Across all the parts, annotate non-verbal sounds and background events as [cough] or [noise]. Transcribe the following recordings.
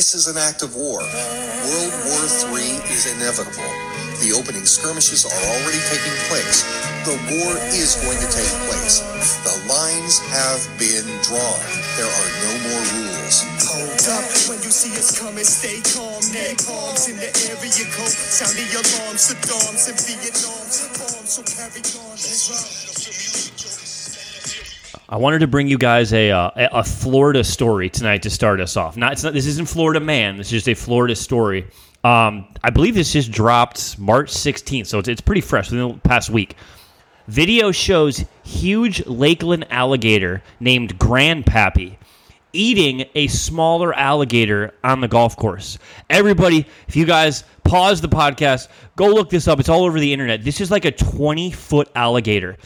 This is an act of war. World War III is inevitable. The opening skirmishes are already taking place. The war is going to take place. The lines have been drawn. There are no more rules. Hold up, when you see us coming, stay calm. Napalms in the area code. Sound the alarm, Saddam's in Vietnam. Bombs, so carry on. Right. I wanted to bring you guys a uh, a a Florida story tonight to start us off. Not, not this isn't Florida man. This is just a Florida story. Um, I believe this just dropped March 16th, so it's, it's pretty fresh within the past week. Video shows huge Lakeland alligator named Grandpappy eating a smaller alligator on the golf course. Everybody, if you guys pause the podcast, go look this up. It's all over the internet. This is like a 20 foot alligator.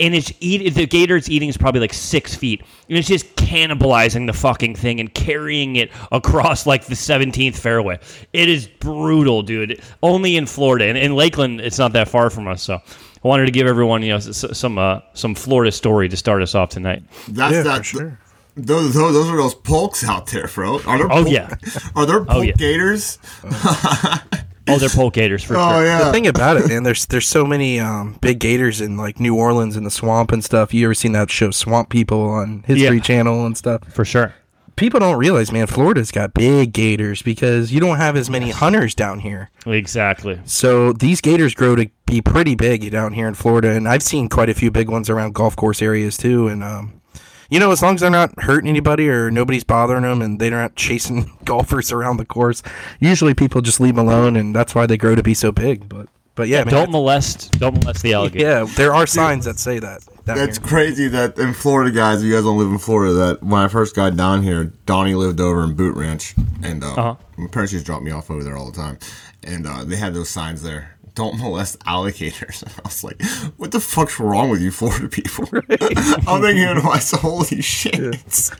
And it's eat the gator it's eating is probably like six feet. And it's just cannibalizing the fucking thing and carrying it across like the 17th fairway. It is brutal, dude. Only in Florida. And in Lakeland, it's not that far from us. So I wanted to give everyone, you know, some uh, some Florida story to start us off tonight. That's Yeah, that. for sure. Those, those, those are those polks out there, bro. Are there Oh, polk- yeah. [laughs] Are there polk yeah. gators? Oh, [laughs] they're pole gators for Oh sure. yeah. The thing about it, man, there's there's so many um, big gators in like New Orleans and the swamp and stuff. You ever seen that show Swamp People on History Yeah. Channel and stuff? For sure. People don't realize, man, Florida's got big gators because you don't have as many hunters down here. Exactly. So these gators grow to be pretty big down here in Florida, and I've seen quite a few big ones around golf course areas too. And um, you know, as long as they're not hurting anybody or nobody's bothering them, and they're not chasing [laughs] golfers around the course, usually people just leave them alone, and that's why they grow to be so big. But but yeah, man, Don't molest. Don't molest the alligator. yeah, there are signs that say that. down That's here. crazy that in Florida, guys, if you guys don't live in Florida, that when I first got down here, Donnie lived over in Boot Ranch, and uh, Uh-huh. my parents used to drop me off over there all the time, and uh, they had those signs there. Don't molest alligators. [laughs] I was like, "What the fuck's wrong with you, Florida people?" I'm thinking to myself, "Holy shit!"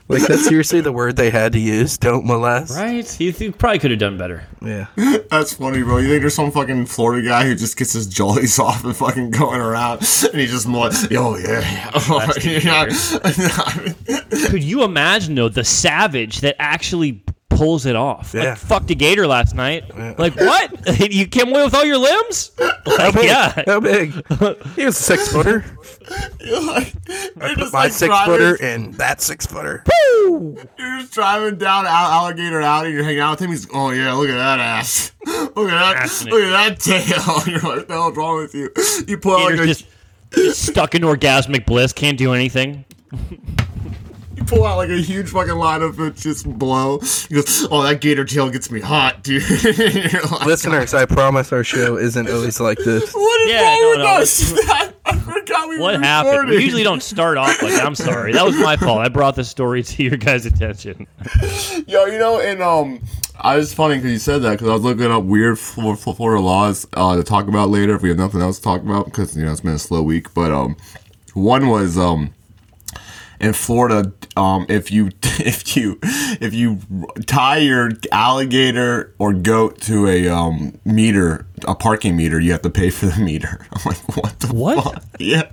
like that's seriously the word they had to use. Don't molest. Right? You, you probably could have done better. Yeah. [laughs] That's funny, bro. You think there's some fucking Florida guy who just gets his jollies [laughs] off and fucking going around, and he just molest? Oh yeah, oh, yeah. Could you imagine though the savage that actually pulls it off? Yeah. Like fucked a gator last night. Like what? [laughs] you came away with all your limbs? [laughs] Like, yeah. How big? [laughs] He was a six footer. Like, you're just My like six driving- footer and that six footer. You're just driving down Al- Alligator Alley. You're hanging out with him. He's, oh yeah, look at that ass. Look at that. Ass in it. Look at that tail. You're like, what the hell's wrong with you? You pull out like a, just, just stuck in orgasmic bliss, can't do anything. You pull out like a huge fucking line of it, just blow. He goes, oh that gator tail gets me hot, [laughs] dude. Like, Listeners, I promise our show isn't always like this. [laughs] what is Yeah, wrong no, with no, us? [laughs] I forgot we What were happened? We usually don't start off like I'm sorry. That was my fault. I brought the story to your guys' attention. Yo, you know, and um, I was funny because you said that because I was looking up weird Fl- Fl- Florida laws uh, to talk about later if we have nothing else to talk about because you know it's been a slow week. But um, one was um, in Florida, um, if you [laughs] if you if you tie your alligator or goat to a um meter, a parking meter, you have to pay for the meter. [laughs] I'm like, what the What? fuck? Yeah.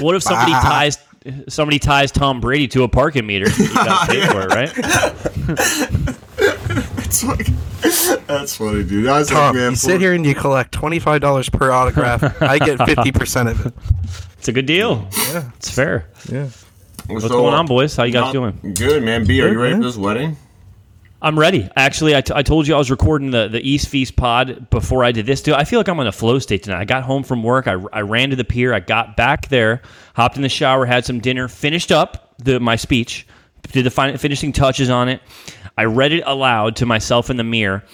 What if somebody ties somebody ties Tom Brady to a parking meter? You gotta pay [laughs] for it, right? It's like, that's funny, dude. I was like, man, you sit here and you collect twenty five dollars per autograph. I get fifty percent of it. It's a good deal. Yeah, It's fair. yeah. What's going on, boys? How you guys doing? Good, man. B, are you ready man. for this wedding? I'm ready. Actually, I, t- I told you I was recording the, the East Feast pod before I did this. Dude, I feel like I'm on a flow state tonight. I got home from work. I, I ran to the pier. I got back there, hopped in the shower, had some dinner, finished up the, my speech, did the fin- finishing touches on it. I read it aloud to myself in the mirror,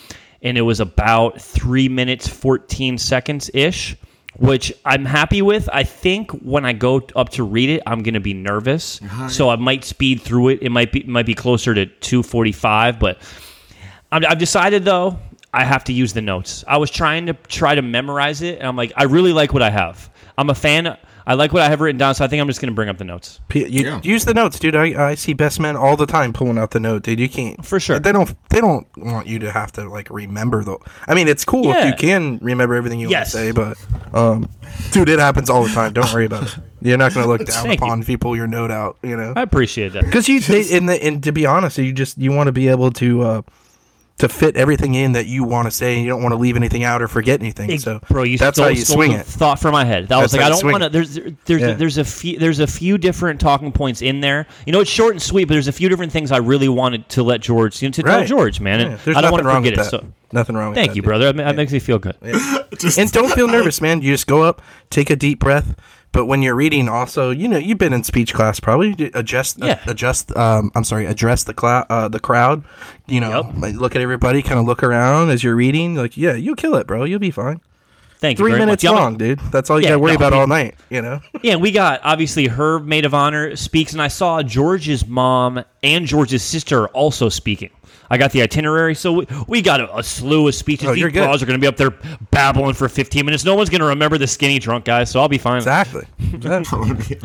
and it was about three minutes, 14 seconds ish. Which I'm happy with. I think when I go up to read it, I'm gonna be nervous, so I might speed through it. It might be might be closer to 245, but I'm, I've decided though I have to use the notes. I was trying to try to memorize it, and I'm like, I really like what I have. I'm a fan. I like what I have written down, so I think I'm just going to bring up the notes P- you, Yeah. Use the notes, dude. I, I see best men all the time pulling out the note, dude. You can't For sure. They don't. They don't want you to have to like remember though. I mean, it's cool if you can remember everything you Yes. want to say, but um, dude, it happens all the time. Don't worry about it. [laughs] You're not going to look down Thank you. upon if you pull your note out. You know, I appreciate that. because you they, and, the, and to be honest, you just you want to be able to uh, to fit everything in that you want to say. and You don't want to leave anything out or forget anything. So, bro, you that's stole, how you stole swing the it. Thought from my head. That was like I don't want to. There's there's Yeah. a, there's a few there's a few different talking points in there. You know, it's short and sweet, but there's a few different things I really wanted to let George you know, to tell George, man. Yeah, And there's I don't nothing want to wrong forget with it. that. So Nothing wrong with thank that, you, dude. brother. That, that makes me feel good. [laughs] and don't feel [laughs] nervous, man. You just go up, take a deep breath. But when you're reading, also, you know, you've been in speech class, probably adjust, uh, Yeah. adjust. Um, I'm sorry, address the cloud, uh, the crowd. You know, Yep. like, look at everybody, kind of look around as you're reading. Like, yeah, you'll kill it, bro. You'll be fine. Thank you Three minutes much. Long, dude. That's all you Yeah, got to worry no, about all night. You know. [laughs] Yeah, we got obviously her maid of honor speaks, and I saw George's mom and George's sister also speaking. I got the itinerary, so we, we got a, a slew of speeches. Oh, These bras are going to be up there babbling for 15 minutes. No one's going to remember the skinny drunk guy, so I'll be fine. Exactly. [laughs] Exactly.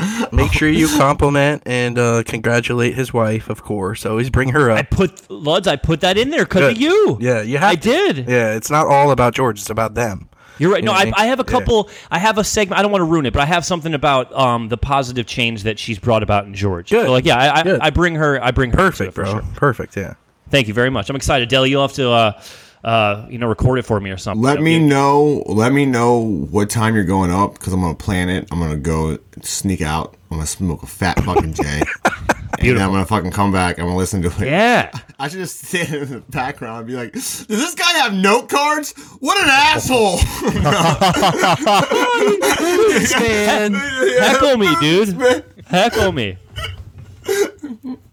[laughs] Make sure you compliment and uh, congratulate his wife, of course. Always bring her up. I put Luds, I put that in there because of you. Yeah, you have. I to. did. Yeah, it's not all about George. It's about them. You're right. No, You know I I, mean? I have a Yeah. couple. I have a segment. I don't want to ruin it, but I have something about um, the positive change that she's brought about in George. Good. So, like, yeah, I, I, Good. I bring her. I bring her. Perfect, for bro. sure. Perfect. Yeah. Thank you very much. I'm excited, Deli. You'll have to, uh, uh, you know, record it for me or something. Let That'd me be- know. Let me know what time you're going up because I'm gonna plan it. I'm gonna go sneak out. I'm gonna smoke a fat fucking J. [laughs] And then I'm gonna fucking come back. I'm gonna listen to it. Yeah. [laughs] I should just stand in the background and be like, "Does this guy have note cards? What an asshole!" [laughs] Man, [laughs] heckle me, dude. Heckle me.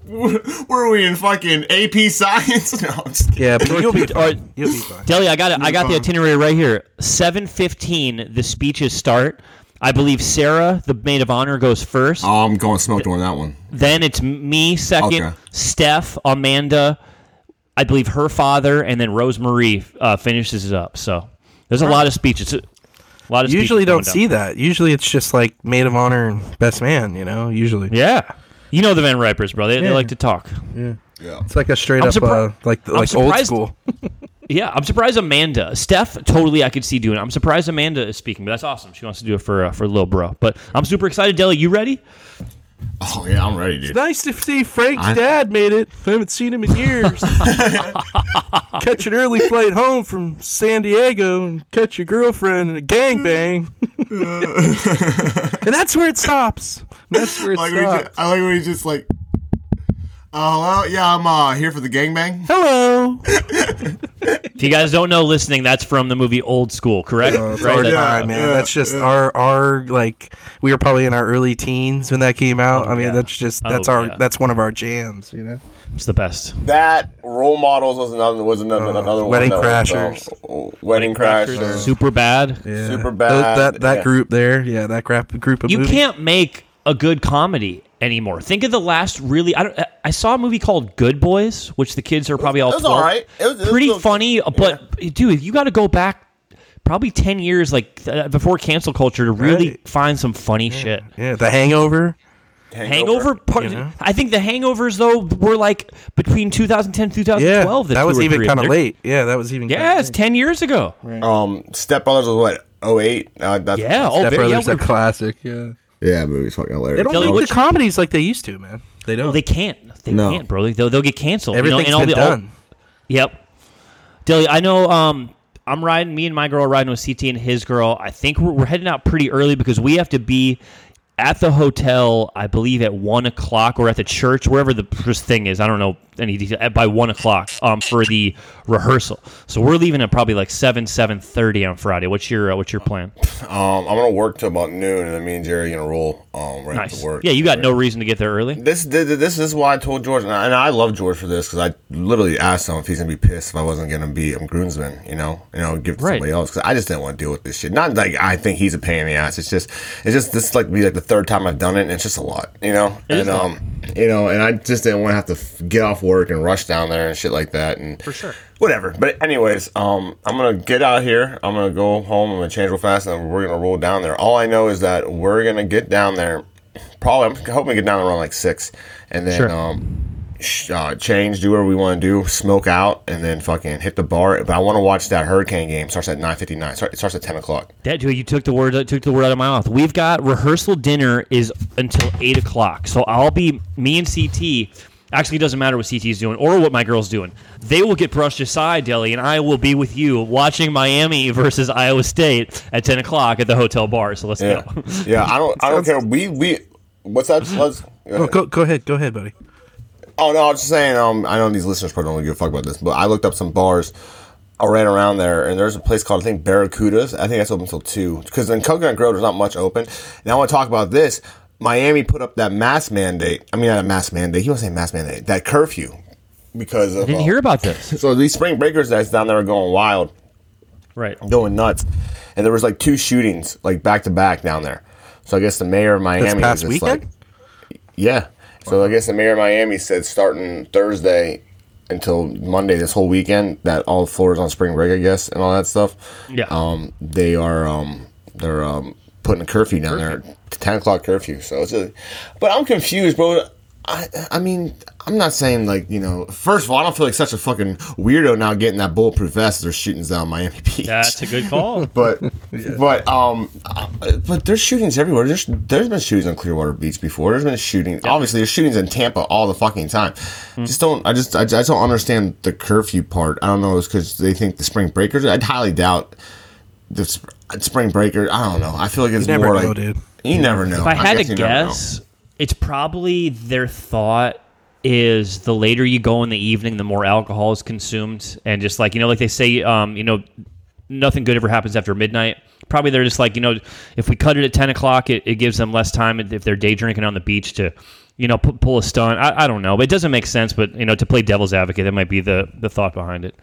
Where are we in fucking AP Science? No, I'm just kidding. Yeah, but you'll be All right. fine. You'll be fine. Deli, I got it. I got the itinerary right here. Seven fifteen. The speeches start. I believe Sarah, the maid of honor, goes first. Oh, I'm going smoke during that one. Then it's me second. Okay. Steph, Amanda, I believe her father, and then Rosemarie uh, finishes it up. So there's a lot of speeches. A lot of Usually don't going down. see that. Usually it's just like maid of honor and best man. You know. Usually. Yeah. You know the Van Ripers, bro. They, they like to talk. Yeah. yeah. It's like a straight I'm up surpri- uh, like I'm like old school. [laughs] Yeah, I'm surprised Amanda, Steph, totally I could see doing it. I'm surprised Amanda is speaking, but that's awesome. She wants to do it for uh, for little bro. But I'm super excited. Deli, you ready? Oh yeah, I'm ready, dude. Nice to see Frank's I- dad made it. I haven't seen him in years. [laughs] catch an early flight home from San Diego and catch your girlfriend in a gangbang. [laughs] and that's where it stops. That's where it Like when he stops. just, I like when he's just like, "Oh well, yeah, I'm uh, here for the gangbang." Hello. If you guys don't know, listening, that's from the movie Old School, correct? Oh, it's Right? our That- man. yeah, that's just our our like we were probably in our early teens when that came out. Oh, I mean, yeah. that's just Oh, that's our yeah. that's one of our jams, you know. It's the best. That role models was another was another, another one. Wedding that was, Crashers. uh, wedding crashers. Super bad. Yeah. Super Tho- bad, That that yeah. group there, yeah, that crap group of You movies. can't make a good comedy anymore. Think of the last really. I don't. I saw a movie called Good Boys, which the kids are probably all it was 12. all right. It was- it was pretty still- funny, but dude, you got to go back probably 10 years like th- before cancel culture to really Right. find some funny shit. Yeah, The Hangover. Hangover, part, You know? I think the hangovers though were like between 2010 2012. the that was even kind of late. Yeah, that was even. Yeah, it's 10 years ago. Um, Step Brothers was what? 08? Uh, that's, Yeah, oh, Step very, yeah, Brothers, a classic. Yeah, yeah, movie's fucking hilarious. they don't Billy, make which- the comedies like they used to, man. They don't. Well, they can't. They No. can't, bro. They'll, they'll get canceled. you know, Everything's and all been the- all- done. Yep. Dilly, I know um, I'm riding, me and my girl are riding with CT and his girl. I think we're, we're heading out pretty early because we have to be at the hotel, I believe, at 1 o'clock or at the church, wherever the thing is. I don't know any detail, at- by 1 o'clock um, for the rehearsal. So we're leaving at probably like 7, 7.30 on Friday. What's your, uh, what's your plan? Um, I'm gonna work till about noon, and then me and Jerry are gonna roll um right Nice. to work. Yeah, you got no reason to get there early. This this, this is why I told George, and I, and I love George for this because I literally asked him if he's gonna be pissed if I wasn't gonna be a groomsman, you know, you know, give it to Right. somebody else because I just didn't want to deal with this shit. Not like I think he's a pain in the ass. It's just it's just this is like be like the third time I've done it, and it's just a lot, you know, It and um, you know, and I just didn't want to have to f- get off work and rush down there and shit like that, and For sure. whatever. But anyways, um, I'm gonna get out here. I'm gonna go home. I'm gonna change real fast, and we're gonna roll down there. All I know is that we're gonna get down there. Probably, I'm hoping to get down around like six, and then Sure. um, uh, change, do whatever we want to do, smoke out, and then fucking hit the bar. But I want to watch that Hurricane game. Starts at nine fifty nine. It starts at ten o'clock. That dude, you took the word took the word out of my mouth. We've got rehearsal dinner is until eight o'clock, so I'll be me and CT. Actually, it doesn't matter what CT's doing or what my girl's doing. They will get brushed aside, Deli, and I will be with you watching Miami versus Iowa State at ten o'clock at the hotel bar. So let's Yeah, go. yeah. I don't. I don't care. We we. What's that? Let's, Oh, go go ahead, go ahead, buddy. Oh no, I was just saying. Um, I know these listeners probably don't give a fuck about this, but I looked up some bars. I ran around there, and there's a place called I think Barracudas. I think that's open until two. Because in Coconut Grove, there's not much open. And I want to talk about this. Miami put up that mask mandate. I mean, not a mask mandate. He was saying mask mandate. That curfew because of I didn't uh, hear about this. So these spring breakers that's down there are going wild, Right. going nuts, and there was like two shootings like back to back down there. So I guess the mayor of Miami This was past just weekend. like, yeah. So I guess the mayor of Miami said starting Thursday until Monday this whole weekend that all Florida's on spring break, I guess, and all that stuff. Yeah. Um, they are um, they're um, putting a curfew down there, ten o'clock curfew. So it's a, but I'm confused, bro. I I mean, I'm not saying like you know. First of all, I don't feel like such a fucking weirdo now getting that bulletproof vest. as They're shootings down Miami Beach. That's a good [laughs] call. But [laughs] but um but there's shootings everywhere. There's there's been shootings on Clearwater Beach before. There's been shootings. Obviously, there's shootings in Tampa all the fucking time. Just don't. I just I, just don't understand the curfew part. I don't know. It's because they think the spring breakers. I'd highly doubt the sp- spring breaker. I don't know. I feel like it's You never more know, like dude. you never know. If I had guess to you never know. guess, it's probably their thought is the later you go in the evening, the more alcohol is consumed, and just like you know, like they say, um, you know, nothing good ever happens after midnight. Probably they're just like you know, if we cut it at ten o'clock, it, it gives them less time if they're day drinking on the beach to, you know, pu- pull a stunt. I, I don't know, but it doesn't make sense. But you know, to play devil's advocate, that might be the the thought behind it.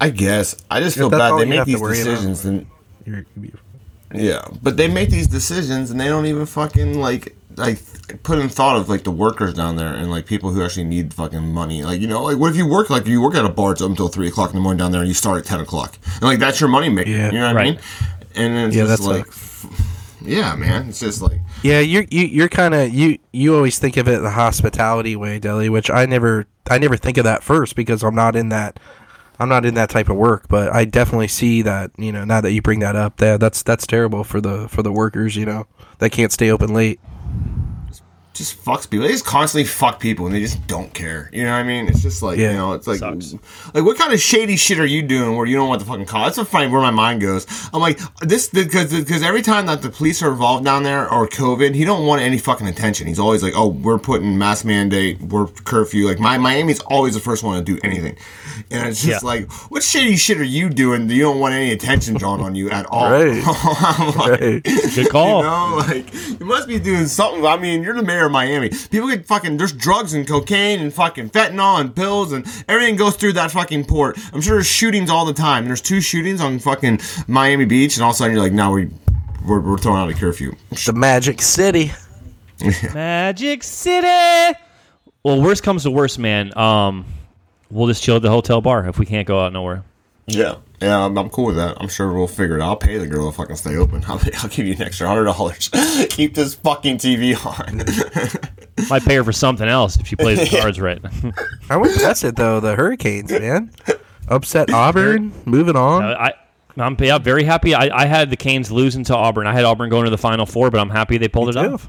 I guess I just feel that's bad. all They make these worry about. decisions and You're, you're- Yeah, but they make these decisions and they don't even fucking like like put in thought of like the workers down there and like people who actually need fucking money. Like you know, like what if you work like you work at a bar until three o'clock in the morning down there and you start at ten o'clock and like that's your money maker. Yeah. you know what I Right. mean? And it's Yeah, just that's like, yeah, man, it's just like Yeah, you're you, you're kind of you you always think of it the hospitality way, Deli, which I never I never think of that first because I'm not in that I'm not in that type of work, but I definitely see that you know now that you bring that up, that that's that's terrible for the for the workers, you know, that can't stay open late. Just fucks people. They just constantly fuck people and they just don't care. You know what I mean? It's just like Yeah. you know, it's like Sucks. like what kind of shady shit are you doing where you don't want the fucking call? That's a funny where my mind goes. I'm like this because because every time that the police are involved down there or COVID, he don't want any fucking attention. He's always like, oh, we're putting mask mandate, we're curfew. Like my Miami's always the first one to do anything, and it's just Yeah. like, what shady shit are you doing? that You don't want any attention drawn on you at all. Right. [laughs] I'm like, Right. Good call. [laughs] you know, like you must be doing something. I mean, you're the mayor of Miami. People get fucking there's drugs and cocaine and fucking fentanyl and pills and everything goes through that fucking port. I'm sure there's shootings all the time. There's two shootings on fucking Miami Beach, and all of a sudden you're like, now we we're, we're throwing out a curfew. The Magic City. [laughs] Magic City. Well, worst comes to worst, man. Um, we'll just chill at the hotel bar if we can't go out nowhere. Yeah, yeah, I'm, I'm cool with that. I'm sure we'll figure it out. I'll pay the girl to fucking stay open. [laughs] I'll, I'll give you an extra hundred dollars. [laughs] Keep this fucking TV on. I [laughs] might pay her for something else if she plays the cards right. How it though the Hurricanes, man. Upset Auburn, moving on. Uh, I, I'm yeah, very happy. I, I had the Canes losing to Auburn. I had Auburn going to the Final Four, but I'm happy they pulled it too. off.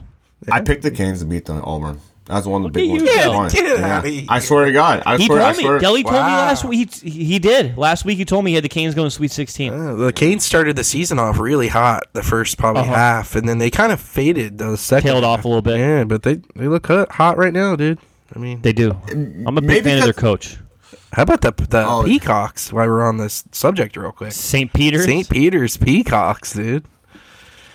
I picked the Canes to beat the Auburn. That's one of the big ones. go. I. Get it Yeah. outta here. I swear to God. I He swear. I told me. swear. Deli told me last week. He, he did last week. He told me he had the Canes going to Sweet 16. Uh, the Canes started the season off really hot the first probably Uh-huh. half, and then they kind of faded the second. Tailed off a little bit. Yeah, but they they look hot, hot right now, dude. I mean, They do. I'm a big fan of their coach, how about the the Oh. Peacocks? While we're on this subject, real quick, St. Peter's. St. Peter's Peacocks, dude.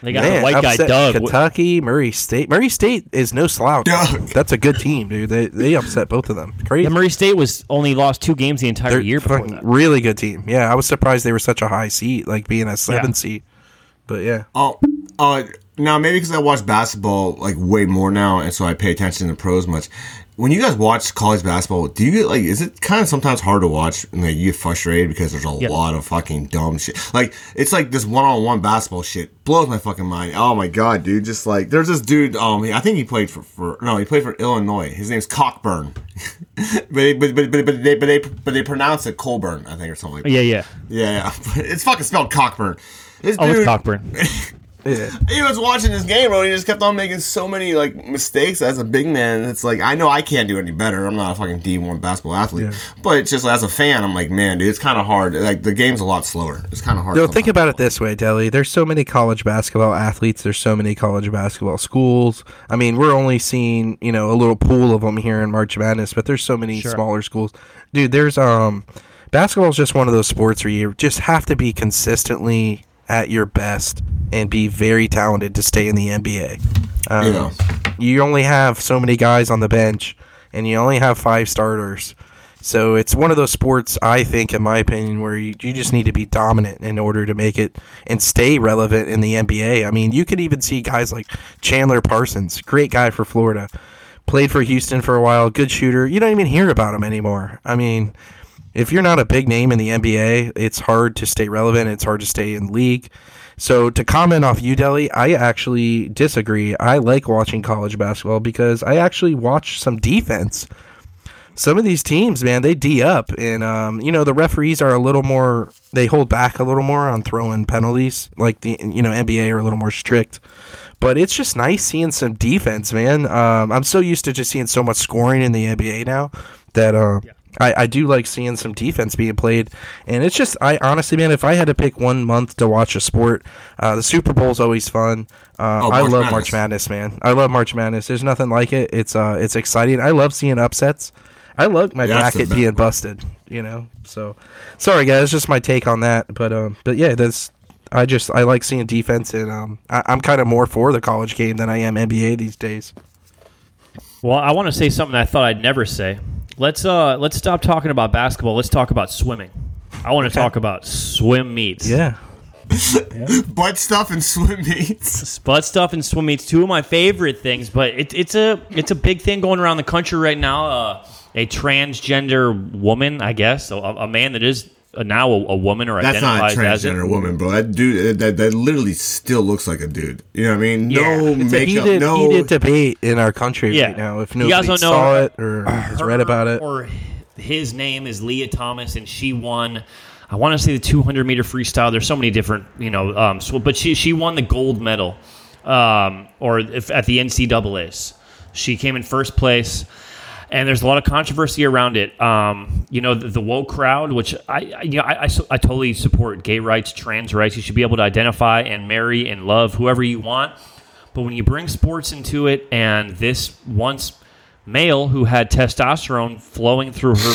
They got Man, the white guy Doug. Kentucky, Murray State. Murray State is no slouch. Doug. That's a good team, dude. They they upset both of them. Crazy. Yeah, Murray State was only lost two games the entire They're year before that. really good team. Yeah, I was surprised they were such a high seat, like being a seven seed. But yeah, Oh, uh, now maybe because I watch basketball like way more now, and so I pay attention to the pros much. When you guys watch college basketball, do you get like is it kind of sometimes hard to watch and like you get frustrated because there's a Yep. lot of fucking dumb shit. Like it's like this one on one basketball shit blows my fucking mind. Oh my god, dude! Just like there's this dude. Um, I think he played for, for no, he played for Illinois. His name's Cockburn, [laughs] but, they- but but but but they but they but they pronounce it Colburn, I think, or something like that. Yeah, yeah. Yeah, [laughs] yeah. it's fucking spelled Cockburn. This Oh, dude, it's Cockburn. [laughs] he was watching this game, bro. And he just kept on making so many like mistakes as a big man. It's like I know I can't do any better. I'm not a fucking D1 basketball athlete, but it's just as a fan, I'm like, man, dude, it's kind of hard. Like the game's a lot slower. It's kind of hard. No, sometimes. think about it this way, Deli. There's so many college basketball athletes. There's so many college basketball schools. I mean, we're only seeing you know a little pool of them here in March Madness, but there's so many smaller schools. Dude, there's um, basketball is just one of those sports where you just have to be consistently at your best and be very talented to stay in the NBA. Um, Yeah. You only have so many guys on the bench, and you only have five starters. So it's one of those sports, I think, in my opinion, where you, you just need to be dominant in order to make it and stay relevant in the NBA. I mean, you could even see guys like Chandler Parsons, great guy for Florida, played for Houston for a while, good shooter. You don't even hear about him anymore. I mean, if you're not a big name in the NBA, it's hard to stay relevant. It's hard to stay in league. So to comment off you, Deli, I actually disagree. I like watching college basketball because I actually watch some defense. Some of these teams, man, they D up, and um, you know the referees are a little more. They hold back a little more on throwing penalties, like the you know NBA are a little more strict. But it's just nice seeing some defense, man. Um, I'm so used to just seeing so much scoring in the NBA now that uh, I, I do like seeing some defense being played. And it's just, I honestly, man, if I had to pick one month to watch a sport, uh, the Super Bowl is always fun. Uh, Oh, I love Madness. March Madness, man. I love March Madness. There's nothing like it. It's uh, it's exciting. I love seeing upsets. I love my Yeah, bracket being part. busted. You know, so sorry guys, just my take on that. But um, but yeah, that's I just I like seeing defense, and um, I, I'm kind of more for the college game than I am NBA these days. Well, I want to say something I thought I'd never say. Let's uh let's stop talking about basketball. Let's talk about swimming. I want to talk about swim meets. Yeah, [laughs] butt stuff and swim meets. Butt stuff and swim meets, two of my favorite things. But it, it's a it's a big thing going around the country right now. Uh, a transgender woman, I guess, a, a man that is now a, a woman or That's not a identifies as it. transgender woman, bro. That dude, that, that literally still looks like a dude. You know what I mean? Yeah. No It's it's a makeup, heated, no. heated debate in our country Yeah. right now. If You nobody guys don't know, saw uh, it or has read about it, Or his name is Lia Thomas, and she won. I want to say the 200 meter freestyle. There's so many different, you know, um, sw- but she she won the gold medal, um, or if at the NCAA's. She came in first place, and there's a lot of controversy around it. Um, you know, the, the woke crowd, which I, I you know, I, I, I totally support gay rights, trans rights. You should be able to identify and marry and love whoever you want. But when you bring sports into it, and this once male who had testosterone flowing through her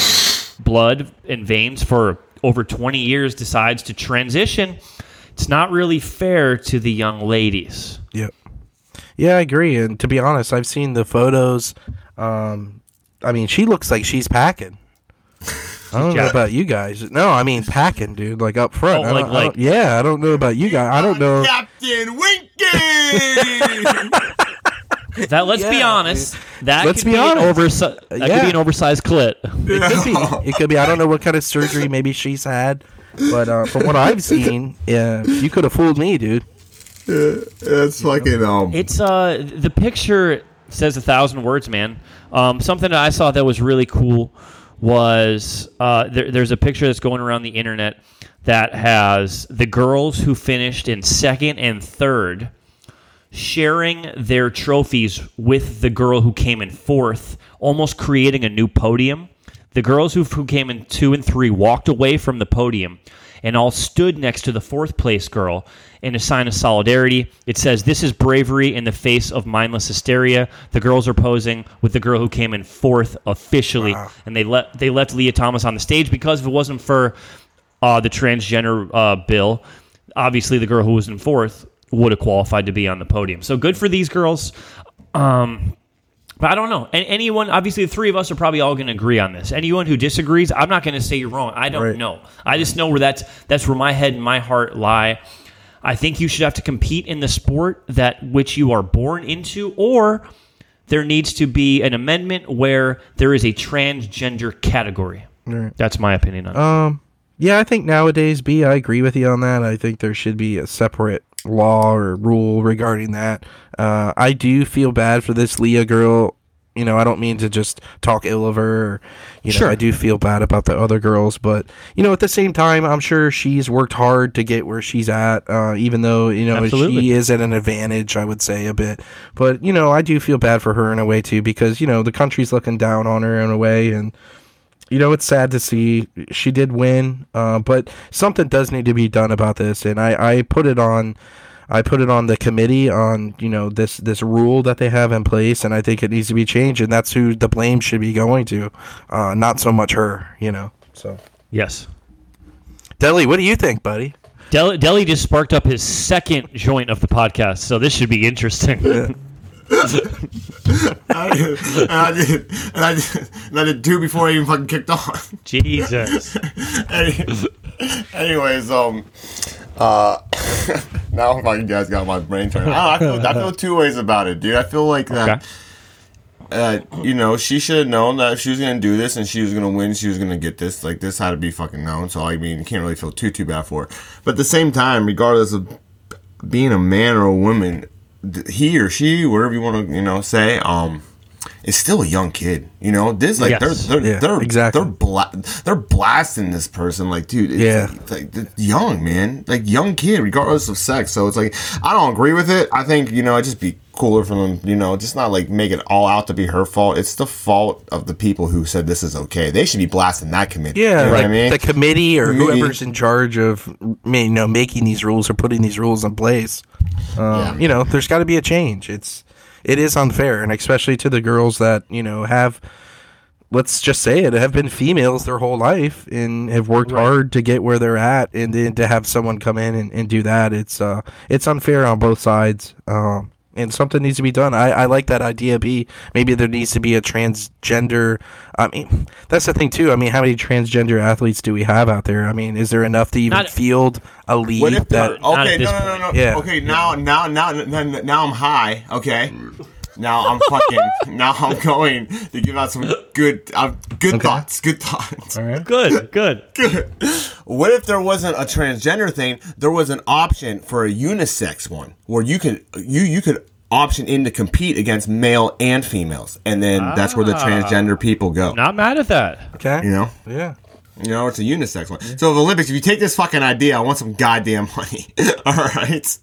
blood and veins for over 20 years decides to transition, it's not really fair to the young ladies. Yep. Yeah, I agree. And to be honest, I've seen the photos. Um, I mean, she looks like she's packing. I don't know Yeah. about you guys. No, I mean packing, dude. Like up front. Oh, I like- I yeah, I don't know about you guys. I don't know. Captain Winky. [laughs] That let's be Yeah, honest, that Let's could be be, an honest. oversi- that could be an oversized clit. It could be. It could be. I don't know what kind of surgery maybe she's had, but uh, from what I've seen, yeah, you could have fooled me, dude. That's fucking um. It's uh the picture says a thousand words, man. Um, something that I saw that was really cool was uh, there, there's a picture that's going around the internet that has the girls who finished in second and third sharing their trophies with the girl who came in fourth, almost creating a new podium. The girls who, who came in two and three walked away from the podium and all stood next to the fourth place girl in a sign of solidarity. It says, This is bravery in the face of mindless hysteria. The girls are posing with the girl who came in fourth officially. And they, let, they left Lia Thomas on the stage because if it wasn't for uh, the transgender uh, bill, obviously the girl who was in fourth would have qualified to be on the podium. So good for these girls. Um, but I don't know. A- anyone, obviously, the three of us are probably all going to agree on this. Anyone who disagrees, I'm not going to say you're wrong. I don't Right. know. I just know where that's that's where my head and my heart lie. I think you should have to compete in the sport that which you are born into, or there needs to be an amendment where there is a transgender category. That's my opinion on it. Um, yeah, I think nowadays, B, I agree with you on that. I think there should be a separate law or rule regarding that. Uh, I do feel bad for this Lia girl. You know, I don't mean to just talk ill of her. Or, you know, Sure. I do feel bad about the other girls, but you know, at the same time, I'm sure she's worked hard to get where she's at. Uh, even though you know Absolutely. she is at an advantage, I would say a bit. But you know, I do feel bad for her in a way too, because you know the country's looking down on her in a way, and you know, it's sad to see she did win, uh, but something does need to be done about this. And I, I put it on, I put it on the committee on you know this this rule that they have in place, and I think it needs to be changed. And that's who the blame should be going to, uh, not so much her. You know. So, yes. Deli, what do you think, buddy? Deli, Deli just sparked up his second joint of the podcast, so this should be interesting. [laughs] I and I did, and I did, and I did two before I even fucking kicked on. Jesus. [laughs] Any- Anyways, um, uh, [laughs] now fucking guys got my brain turned. I, I feel, I feel two ways about it, dude. I feel like that. Okay. Uh, you know, she should have known that if she was gonna do this and she was gonna win, she was gonna get this. Like this had to be fucking known. So I mean, you can't really feel too too bad for her. But at the same time, regardless of being a man or a woman, he or she, whatever you want to, you know, say, um, is still a young kid. You know, this like Yes. they're they're Yeah, they're exactly. they're bla- they're blasting this person like, dude, it's Yeah. like, like young man, like young kid, regardless of sex. So it's like I don't agree with it. I think you know it'd just be cooler for them, you know, just not like make it all out to be her fault. It's the fault of the people who said this is okay. They should be blasting that committee. Yeah, you know like what I mean. the committee or Committee. whoever's in charge of, you know, making these rules or putting these rules in place. Um, You know, there's got to be a change. It's it is unfair, and especially to the girls that you know have, let's just say it, have been females their whole life and have worked hard to get where they're at, and then to have someone come in and, and do that, it's uh, it's unfair on both sides. Um, and something needs to be done. I, I like that idea. B maybe there needs to be a transgender. I mean, that's the thing too. I mean, how many transgender athletes do we have out there? I mean, is there enough to even Not- field a league What if that? Okay? at No, this no, no, no. Yeah. Okay, now, now, now, now, now, now I'm high. Okay, now I'm fucking. now I'm going to give out some good, uh, good thoughts. Good thoughts. All right. Good, good. [laughs] Good. What if there wasn't a transgender thing? There was an option for a unisex one where you could you you could option in to compete against male and females, and then that's where the transgender people go. Not mad at that. Okay. You know. Yeah. You know, it's a unisex one. So, the Olympics, if you take this fucking idea, I want some goddamn money. [laughs] All right.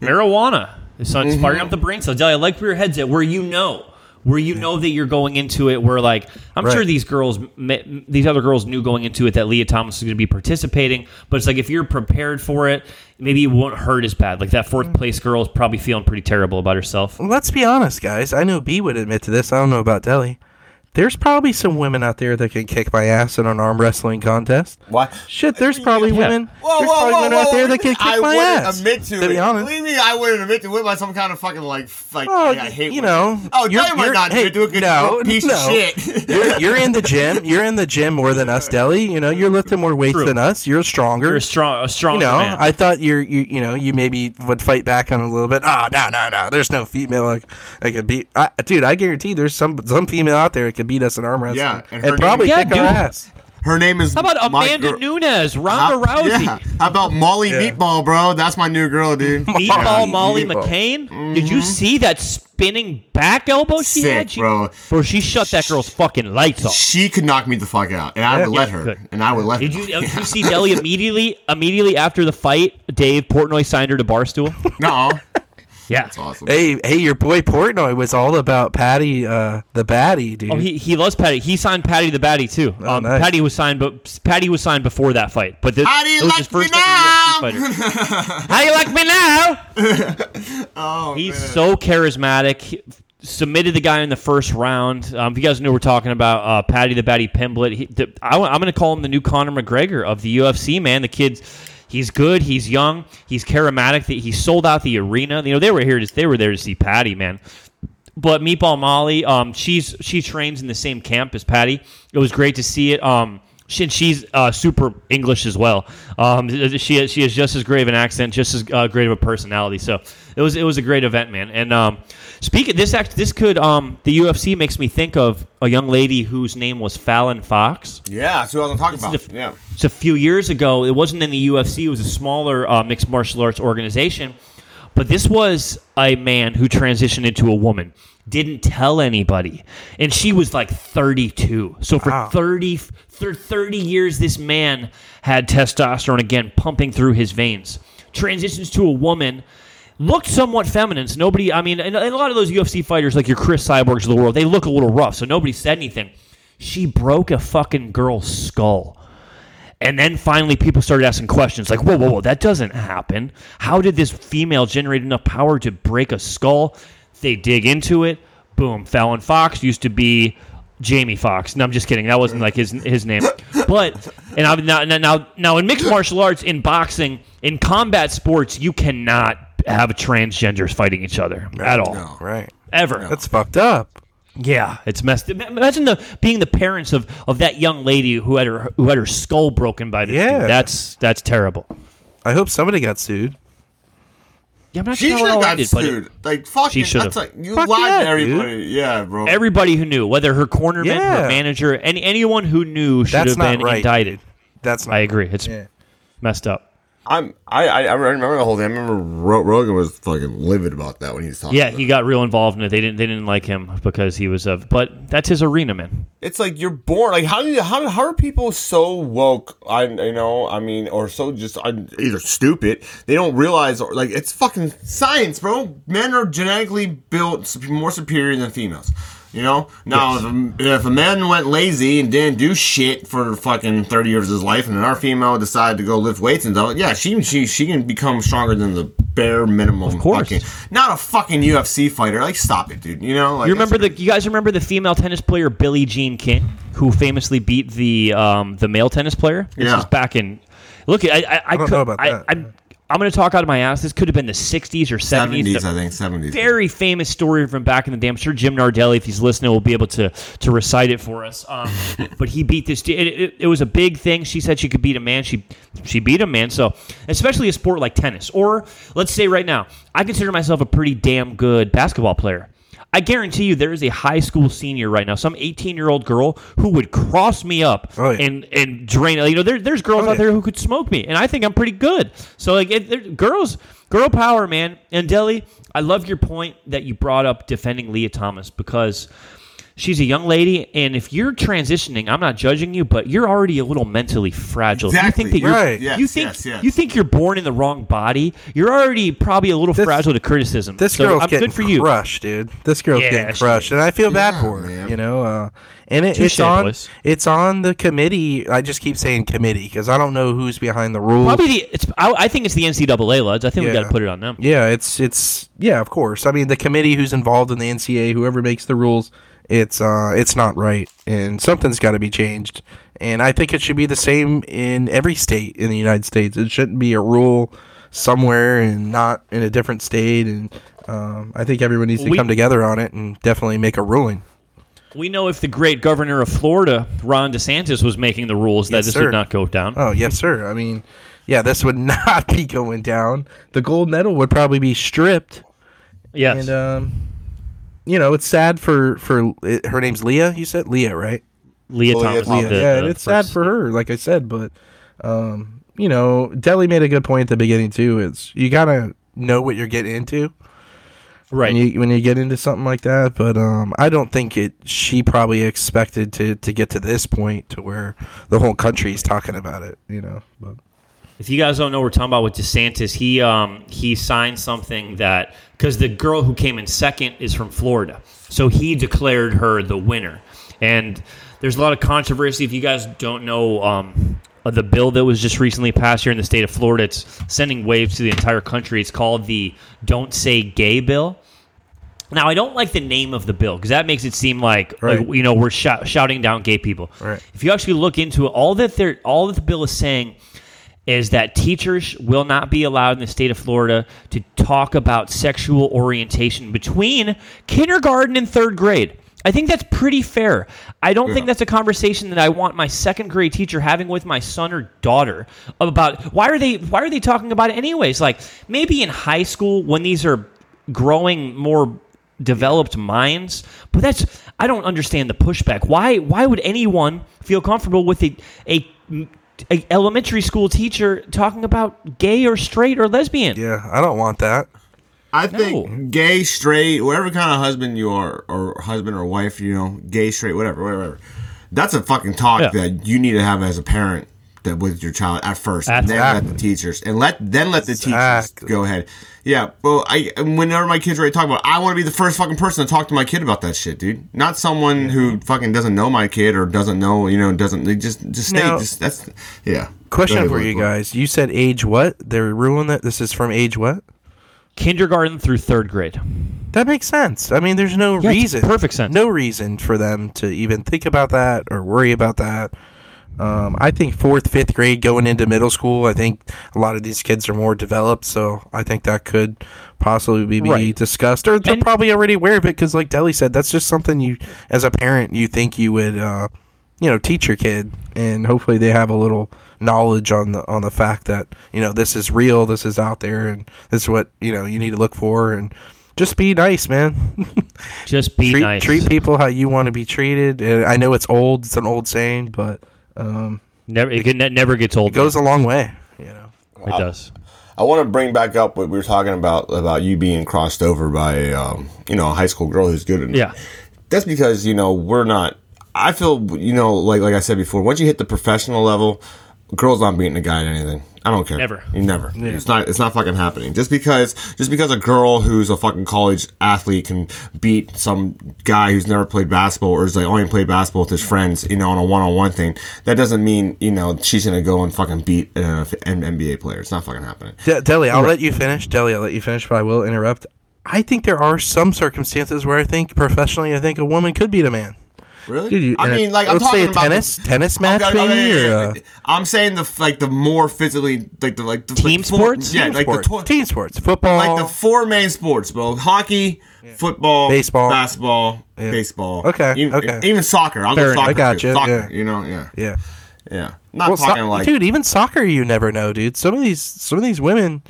Marijuana. So it's firing mm-hmm. up the brain cells. Deli, I like where your head's at, where you know. Where you know that you're going into it, where like I'm Right. sure these girls, these other girls knew going into it that Lia Thomas was going to be participating, but it's like if you're prepared for it, maybe it won't hurt as bad. Like that fourth mm-hmm. place girl is probably feeling pretty terrible about herself. Let's be honest, guys. I know B would admit to this. I don't know about Deli. There's probably some women out there that can kick my ass in an arm wrestling contest. What? Shit, there's probably Yeah. women. Whoa, there's whoa, probably whoa, women whoa, out there that can kick I my ass. I wouldn't ass. admit to, to it. be honest. Believe me, I wouldn't admit to it by some kind of fucking like, like Oh, I, I hate you women. know. Oh, you're- you might you're- not hey, admit to it 'cause no, a piece no. of shit. [laughs] you're, you're in the gym. You're in the gym more than us, Deli. You know, you're lifting more weights True. than us. You're stronger. You're a strong, a you know, man. I thought you're you you know you maybe would fight back on a little bit. Oh no no no, there's no female like I could beat. I, dude, I guarantee there's some some female out there that could beat us in arm wrestling. Yeah, and and, her name- probably Yeah, kick our ass. Her name is. How about Amanda girl- Nunes, Ronda How- Rousey, Yeah. How about Molly Meatball, bro? That's my new girl, dude. Meatball Molly Meatball. McCann? Did you see that spinning back elbow she Sick, had? She, bro. Bro, she shut that girl's fucking lights off. She could knock me the fuck out, and I would let her, good. and I would let Did her. you, uh, did you [laughs] see Deli immediately immediately after the fight? Dave Portnoy signed her to Barstool. No, Yeah. that's awesome. Hey hey, your boy Portnoy was all about Paddy uh the baddie dude. Oh, he, he loves Paddy. He signed Paddy the Baddie too. Oh, um, nice. Paddy was signed, but Paddy was signed before that fight. But this, How do you it was like his first me ever UFC fighter. [laughs] How you like me now? [laughs] oh, He's man. so charismatic. He submitted the guy in the first round. Um, if you guys knew, we're talking about uh, Paddy the Baddy Pimblett. He, the, I, am going to call him the new Conor McGregor of the UFC. Man, the kid's he's good. He's young. He's charismatic. He sold out the arena. You know, they were here. To, they were there to see Paddy. Man. But Meatball Molly, um, she's she trains in the same camp as Paddy. It was great to see it. Um, she, she's uh, super English as well. Um, she she has just as great of an accent, just as uh, great of a personality. So it was it was a great event, man. And um, speaking this act, this could um, the UFC makes me think of a young lady whose name was Fallon Fox. Yeah, that's what I was talking about. It's a- yeah. It's a few years ago. It wasn't in the UFC. It was a smaller uh, mixed martial arts organization. But this was a man who transitioned into a woman. Didn't tell anybody, and she was like 32. So for Wow. 30, for 30 years, this man had testosterone again pumping through his veins. Transitions to a woman looked somewhat feminine. So nobody, I mean, and, and a lot of those UFC fighters, like your Cris Cyborgs of the world, they look a little rough. So nobody said anything. She broke a fucking girl's skull. And then finally, people started asking questions like, whoa, whoa, whoa, that doesn't happen. How did this female generate enough power to break a skull? They dig into it. Boom. Fallon Fox used to be Jamie Foxx. No, I'm just kidding. That wasn't like his his name. But and I've, now now now in mixed martial arts, in boxing, in combat sports, you cannot have transgenders fighting each other at all, Right. ever. That's fucked up. Yeah, it's messed. Imagine the being the parents of, of that young lady who had her who had her skull broken by this. Yeah. dude. that's that's terrible. I hope somebody got sued. Yeah, I'm not She sure should how have it got ended, but sued. Like fucking, She should've. that's like you Fuck lied yeah, to everybody. Yeah, bro. everybody who knew, whether her cornerman, Yeah. her manager, any anyone who knew should That's have been right. indicted. That's not I agree. It's Yeah. messed up. I'm. I, I I remember the whole thing. I remember Ro- Rogan was fucking livid about that when he was talking. Yeah, he got real involved in it. They didn't they didn't like him because he was a. But that's his arena, man. It's like you're born. Like how do you, how how are people so woke? I you know I mean or so just uh, either stupid. They don't realize or like it's fucking science, bro. Men are genetically built more superior than females. You know. Now if, a, if a man went lazy and didn't do shit for fucking thirty years of his life, and then our female decided to go lift weights and stuff, yeah, she she she can become stronger than the bare minimum. Of course. Fucking, not a fucking UFC fighter. Like stop it, dude. You know. Like, You remember the? You guys remember the female tennis player Billie Jean King, who famously beat the um, the male tennis player? This Yeah. is back in. Look, I I, I, I don't could, know about I, that. I'm I'm going to talk out of my ass. This could have been the '60s or '70s. seventies? The I think seventies. very famous story from back in the day. I'm sure Jim Nardelli, if he's listening, will be able to to recite it for us. Um, [laughs] but he beat this. It, it, it was a big thing. She said she could beat a man. She she beat a man. So especially a sport like tennis, or let's say right now, I consider myself a pretty damn good basketball player. I guarantee you, there is a high school senior right now, some 18 year old girl who would cross me up Oh, yeah. and and drain. You know, there, there's girls Oh, out yeah. there who could smoke me, and I think I'm pretty good. So like, it, there- girls, girl power, man. And Deli, I love your point that you brought up defending Lia Thomas because she's a young lady, and if you're transitioning, I'm not judging you, but you're already a little mentally fragile. Exactly. You think that you're, Right. Yes, you think yes, yes. you think you're born in the wrong body. You're already probably a little This- fragile to criticism. This so girl's I'm getting good for you. crushed, dude. This girl's Yeah, getting crushed, and I feel bad Yeah, for her. man. You know, uh, and it, it's on boys. it's on the committee. I just keep saying committee because I don't know who's behind the rules. Probably the it's. I, I think it's the NCAA lads. I think we Yeah. got to put it on them. Yeah, it's it's yeah, of course. I mean, the committee who's involved in the NCAA, whoever makes the rules, it's uh it's not right, and something's got to be changed. And I think it should be the same in every state in the United States. It shouldn't be a rule somewhere and not in a different state. And um, I think everyone needs to We- come together on it and definitely make a ruling. We know if the great governor of Florida, Ron DeSantis, was making the rules that this sir. would not go down. Oh yes, sir. I mean, yeah, this would [laughs] not be going down. The gold medal would probably be stripped. yes. And um, you know, it's sad for for it, her name's Lia. You said Lia, right? Lia Lia Thomas. Thomas. the- yeah, the and it's sad for her, like I said, but um, you know, Deli made a good point at the beginning too. It's you gotta know what you're getting into Right. when you when you get into something like that. But um, I don't think it. She probably expected to to get to this point to where the whole country is talking about it. You know, but If you guys don't know what we're talking about with DeSantis, he um he signed something that because the girl who came in second is from Florida, so he declared her the winner. And there's a lot of controversy. If you guys don't know um the bill that was just recently passed here in the state of Florida, it's sending waves to the entire country. It's called the "Don't Say Gay" bill. Now, I don't like the name of the bill because that makes it seem like, like, you know we're shou- shouting down gay people. Right. If you actually look into it, all that they're all that the bill is saying is that teachers will not be allowed in the state of Florida to talk about sexual orientation between kindergarten and third grade. I think that's pretty fair. I don't think that's a conversation that I want my second grade teacher having with my son or daughter about why are they why are they talking about it anyways? Like maybe in high school when these are growing more developed minds, but that's I don't understand the pushback. Why why would anyone feel comfortable with a a, a elementary school teacher talking about gay or straight or lesbian? Yeah, I don't want that. I think gay, straight, whatever kind of husband you are, or husband or wife, you know, gay, straight, whatever, whatever. That's a fucking talk Yeah. that you need to have as a parent that with your child at first, and then let the teachers, and let then let the Exactly. teachers go ahead. Yeah, well, I whenever my kids are ready to talk about, it, I want to be the first fucking person to talk to my kid about that shit, dude. Not someone who fucking doesn't know my kid or doesn't know, you know, doesn't they just just stay. Now- just, that's yeah. Question ahead, for you guys. You said age what? They're ruling that this is from age what? Kindergarten through third grade. That makes sense. I mean, there's no Yeah, it's reason, perfect sense. no reason for them to even think about that or worry about that. Um, I think fourth, fifth grade going into middle school, I think a lot of these kids are more developed, so I think that could possibly be, be Right. discussed, or they're And- probably already aware of it because, like Deli said, that's just something you, as a parent, you think you would, uh, you know, teach your kid, and hopefully they have a little knowledge on the on the fact that you know this is real, this is out there, and this is what you know you need to look for, and just be nice, man. Just be treat nice. treat people how you want to be treated. And I know it's old; it's an old saying, but um, Never it, get- never gets old. it goes a long way. You know. It does. I want to bring back up what we were talking about about you being crossed over by um, you know a high school girl who's good. Enough. Yeah. that's because you know we're not. I feel you know like like I said before. Once you hit the professional level, girls not beating a guy at anything. I don't care. Never. You never. It's not. It's not fucking happening. Just because just because a girl who's a fucking college athlete can beat some guy who's never played basketball or is like only played basketball with his friends, you know, on a one on one thing, that doesn't mean you know she's gonna go and fucking beat an NBA player. It's not fucking happening. De- Deli, I'll let you finish. Deli, I'll let you finish, but I will interrupt. I think there are some circumstances where I think professionally, I think a woman could beat a man. Really? Dude, you- I mean, like I'm let's say talking a about tennis- the, tennis match Okay, okay, maybe, yeah, or, uh. I'm saying the like the more physically like the like the Team like, sports? Yeah, Team like sports, the tw- team sports, football, like the four main sports, bro. Hockey, football, Baseball. basketball, baseball. Okay, even, okay. Even soccer. I'll Fair go enough. soccer. I got too. you, Soccer. yeah. You know, yeah, yeah. yeah. Not Well, talking so- like dude, even soccer, you never know, dude. Some of these, some of these women,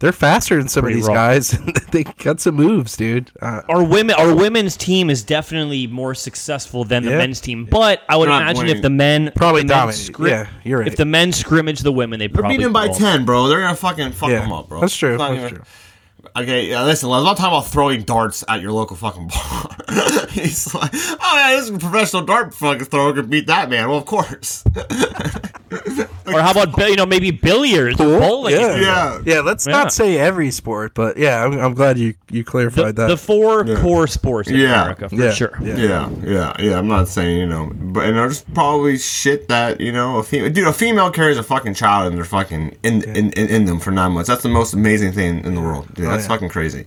they're faster than some Pretty of these raw. guys. [laughs] they got some moves, dude. Uh, Our women, our women's team is definitely more successful than the Yeah. men's team. But I would not imagine winning. if the men Probably the men dominate. Yeah, you're right. If the men scrimmage the women, they they're probably beating by will. ten, bro. They're gonna fucking fuck Yeah, them up, bro. that's true, that's even- true. Okay, yeah, listen, I'm not talk about throwing darts at your local fucking bar. [laughs] He's like, oh yeah, this is a professional dart fucking thrower could beat that man. Well, of course. [laughs] Or how about you know maybe billiards or bowling? Yeah. yeah. Yeah, let's Yeah. not say every sport, but yeah, I'm, I'm glad you you The, clarified that. the four core sports in Yeah. America for yeah, sure. Yeah. Yeah, yeah, yeah. I'm not saying you know, but and there's probably shit that you know a female dude. A female carries a fucking child and they're fucking in, in, in in them for nine months. That's the most amazing thing in the world, dude. Oh, that's yeah. fucking crazy.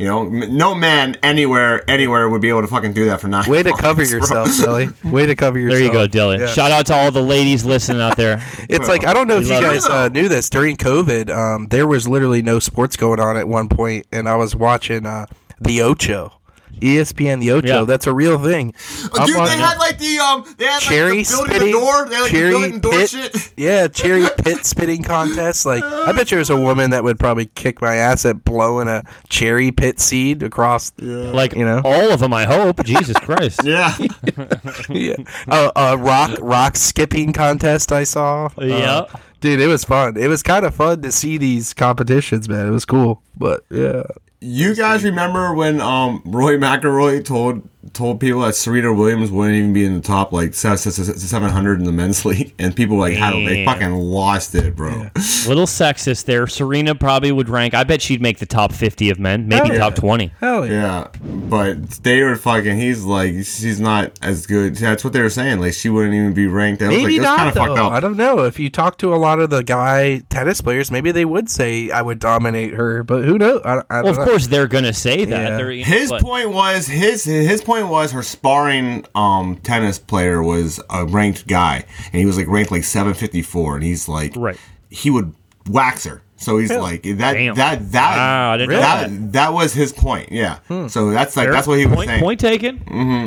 You know, no man anywhere anywhere would be able to fucking do that for nine. Way to months, cover bro. yourself, [laughs] Silly. Way to cover yourself. There you go, Dylan. Yeah. Shout out to all the ladies listening out there. [laughs] It's like I don't know if you guys uh, knew this during COVID. Um, there was literally no sports going on at one point, and I was watching uh, the Ocho, ESPN the Ocho. Yeah. That's a real thing. I'm Dude, they watching- had like the um, they had cherry like the building spitting, the door. They had like the cherry building the door pit, shit. yeah, cherry pit spitting contest. Like, I bet there's a woman that would probably kick my ass at blowing a cherry pit seed across. Like You know? all of them, I hope. Jesus [laughs] Christ. Yeah, [laughs] yeah, a, a rock rock skipping contest I saw. Yeah. Uh, dude, it was fun. It was kind of fun to see these competitions, man. It was cool, but yeah. You guys remember when um Roy McIlroy told told people that Serena Williams wouldn't even be in the top like seven hundred in the men's [laughs] league, and people like had they fucking lost it, bro. [laughs] Little sexist there. Serena probably would rank. I bet she'd make the top 50 of men, maybe Hell yeah. top 20. Hell yeah. Yeah, but they were fucking. He's like, she's not as good. That's what they were saying. Like, she wouldn't even be ranked. I was Maybe like, that's kind not of though. fucked I don't know. If you talk to a lot of the guy tennis players, maybe they would say I would dominate her. But who knows? I, I don't Well, of know. Course they're going to say that. Yeah. You know, His but- point was his his point was her sparring um tennis player was a ranked guy, and he was like ranked like seven fifty four, and he's like, Right. he would wax her. So he's like that. Damn. That that Wow, I that, that was his point. Yeah. Hmm. So that's like that's what he was point, saying. point taken.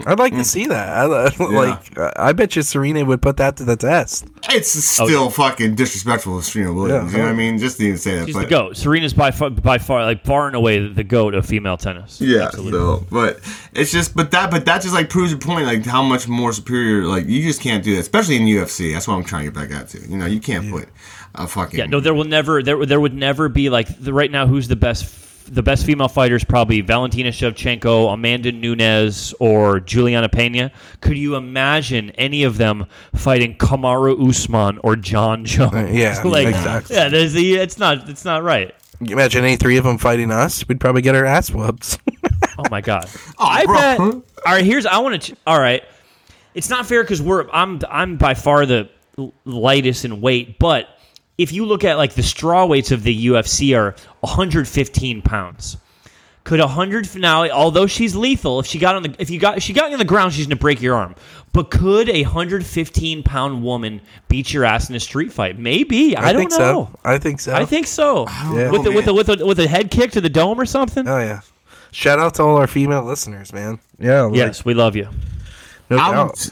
I'd like to see that. I, like, uh, I bet you Serena would put that to the test. It's still fucking disrespectful to Serena Williams. Yeah. You know what I mean? Just to even say that. She's but the goat. Serena's by far, by far, like far and away the goat of female tennis. Yeah, so but it's just but that but that just like proves your point, like how much more superior like you just can't do that, especially in UFC. That's what I'm trying to get back at to. You know, you can't put a fucking Yeah, no, there will never there there would never be like the, right now. Who's the best? The best female fighter is probably Valentina Shevchenko, Amanda Nunes, or Juliana Pena. Could you imagine any of them fighting Kamaru Usman or John uh, Jones? yeah, [laughs] like exactly. yeah, there's the it's not it's not right. You imagine any three of them fighting us, we'd probably get our ass whooped. [laughs] Oh my god! Oh, I bro. bet. All right, here's I want to. All right, it's not fair because we're I'm I'm by far the lightest in weight, but if you look at like the straw weights of the UFC are 115 pounds. Could a hundred now, although she's lethal, if she got on the if you got if she got on the ground, she's gonna break your arm. But could a hundred fifteen pound woman beat your ass in a street fight? Maybe I, don't think know. so. I think so. I think so. Yeah. With, the, with, the, man. with a with a head kick to the dome or something. Oh yeah. Shout out to all our female listeners, man. Yeah. Like, yes, we love you. No I'm, doubt.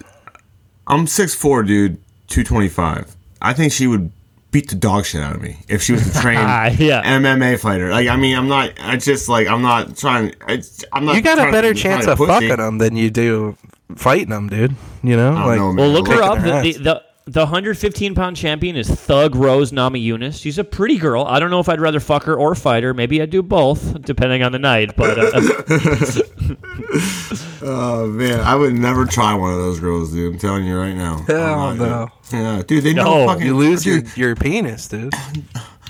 I'm 6'4", dude, 225. I think she would beat the dog shit out of me if she was a [laughs] trained Ah, [laughs] yeah. MMA fighter. Like, I mean, I'm not. I just like I'm not trying. It's, I'm not. You got a trying to better chance kinda pussy. fucking them than you do fighting them, dude. You know, I don't like know, man. Well, look her up. their The, the, the, the 115 pound champion is Thug Rose Namajunas. She's a pretty girl. I don't know if I'd rather fuck her or fight her. Maybe I'd do both, depending on the night. But uh, [laughs] Oh man, I would never try one of those girls, dude. I'm telling you right now. Hell I'm no. Yeah, dude, they know No, fucking. you lose your, your penis, dude. [laughs]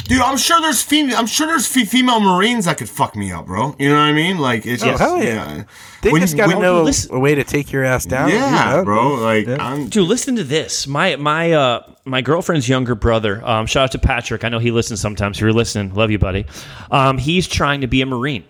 dude. I'm sure there's female. I'm sure there's fe- female Marines that could fuck me up, bro. You know what I mean? Like it's just hell yeah. They When- just got to when- know listen- a way to take your ass down. Yeah, You know? bro. Like Yeah. I'm. dude, listen to this. My my uh my girlfriend's younger brother. Um, shout out to Patrick. I know he listens sometimes. If you're listening, love you, buddy. Um, he's trying to be a Marine.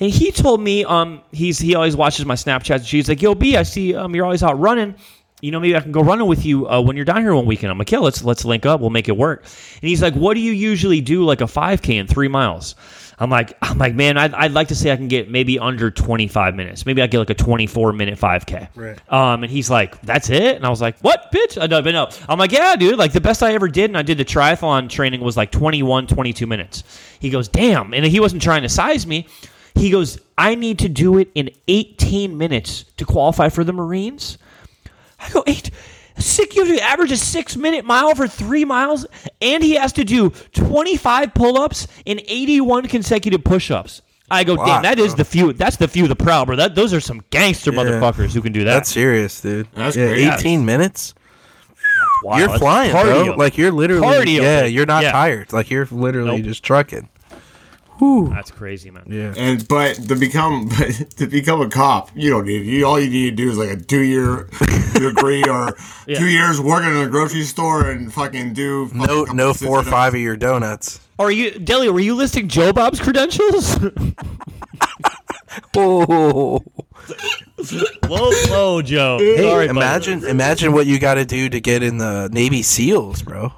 And he told me, um, he's he always watches my Snapchats. She's like, "Yo, B, I see um, you're always out running. You know, maybe I can go running with you uh, when you're down here one weekend." I'm like, "Yeah, let's let's link up. We'll make it work." And he's like, "What do you usually do, like a 5K in three miles?" I'm like, I'm like, man, I'd, I'd like to say I can get maybe under 25 minutes. Maybe I get like a 24 minute 5K. Right. Um, and he's like, that's it. And I was like, what, bitch? I know, but no. I'm like, yeah, dude. Like the best I ever did, and I did the triathlon training was like 21, 22 minutes. He goes, damn. And he wasn't trying to size me. He goes, I need to do it in 18 minutes to qualify for the Marines. I go, eight. Sick, you have to average a six minute mile for three miles, and he has to do 25 pull ups and 81 consecutive push ups. I go, Wow. damn, that is the few. That's the few, the proud, bro. That those are some gangster motherfuckers who can do that. That's serious, dude. That's yeah, crazy. 18 minutes. Wow, you're flying, cardio. bro. Like you're literally. Cardio, yeah, you're not Yeah. tired. Like you're literally Nope. just trucking. That's crazy, man. Yeah. And but to become [laughs] but to become a cop, you don't need you. All you need to do is like a two year [laughs] degree or Yeah. two years working in a grocery store and fucking do fucking No, no four or five of your donuts. Are you, Deli? Were you listing Joe Bob's credentials? [laughs] Oh, whoa, whoa, Joe. hey, Sorry, buddy. imagine, imagine what you got to do to get in the Navy SEAls, bro.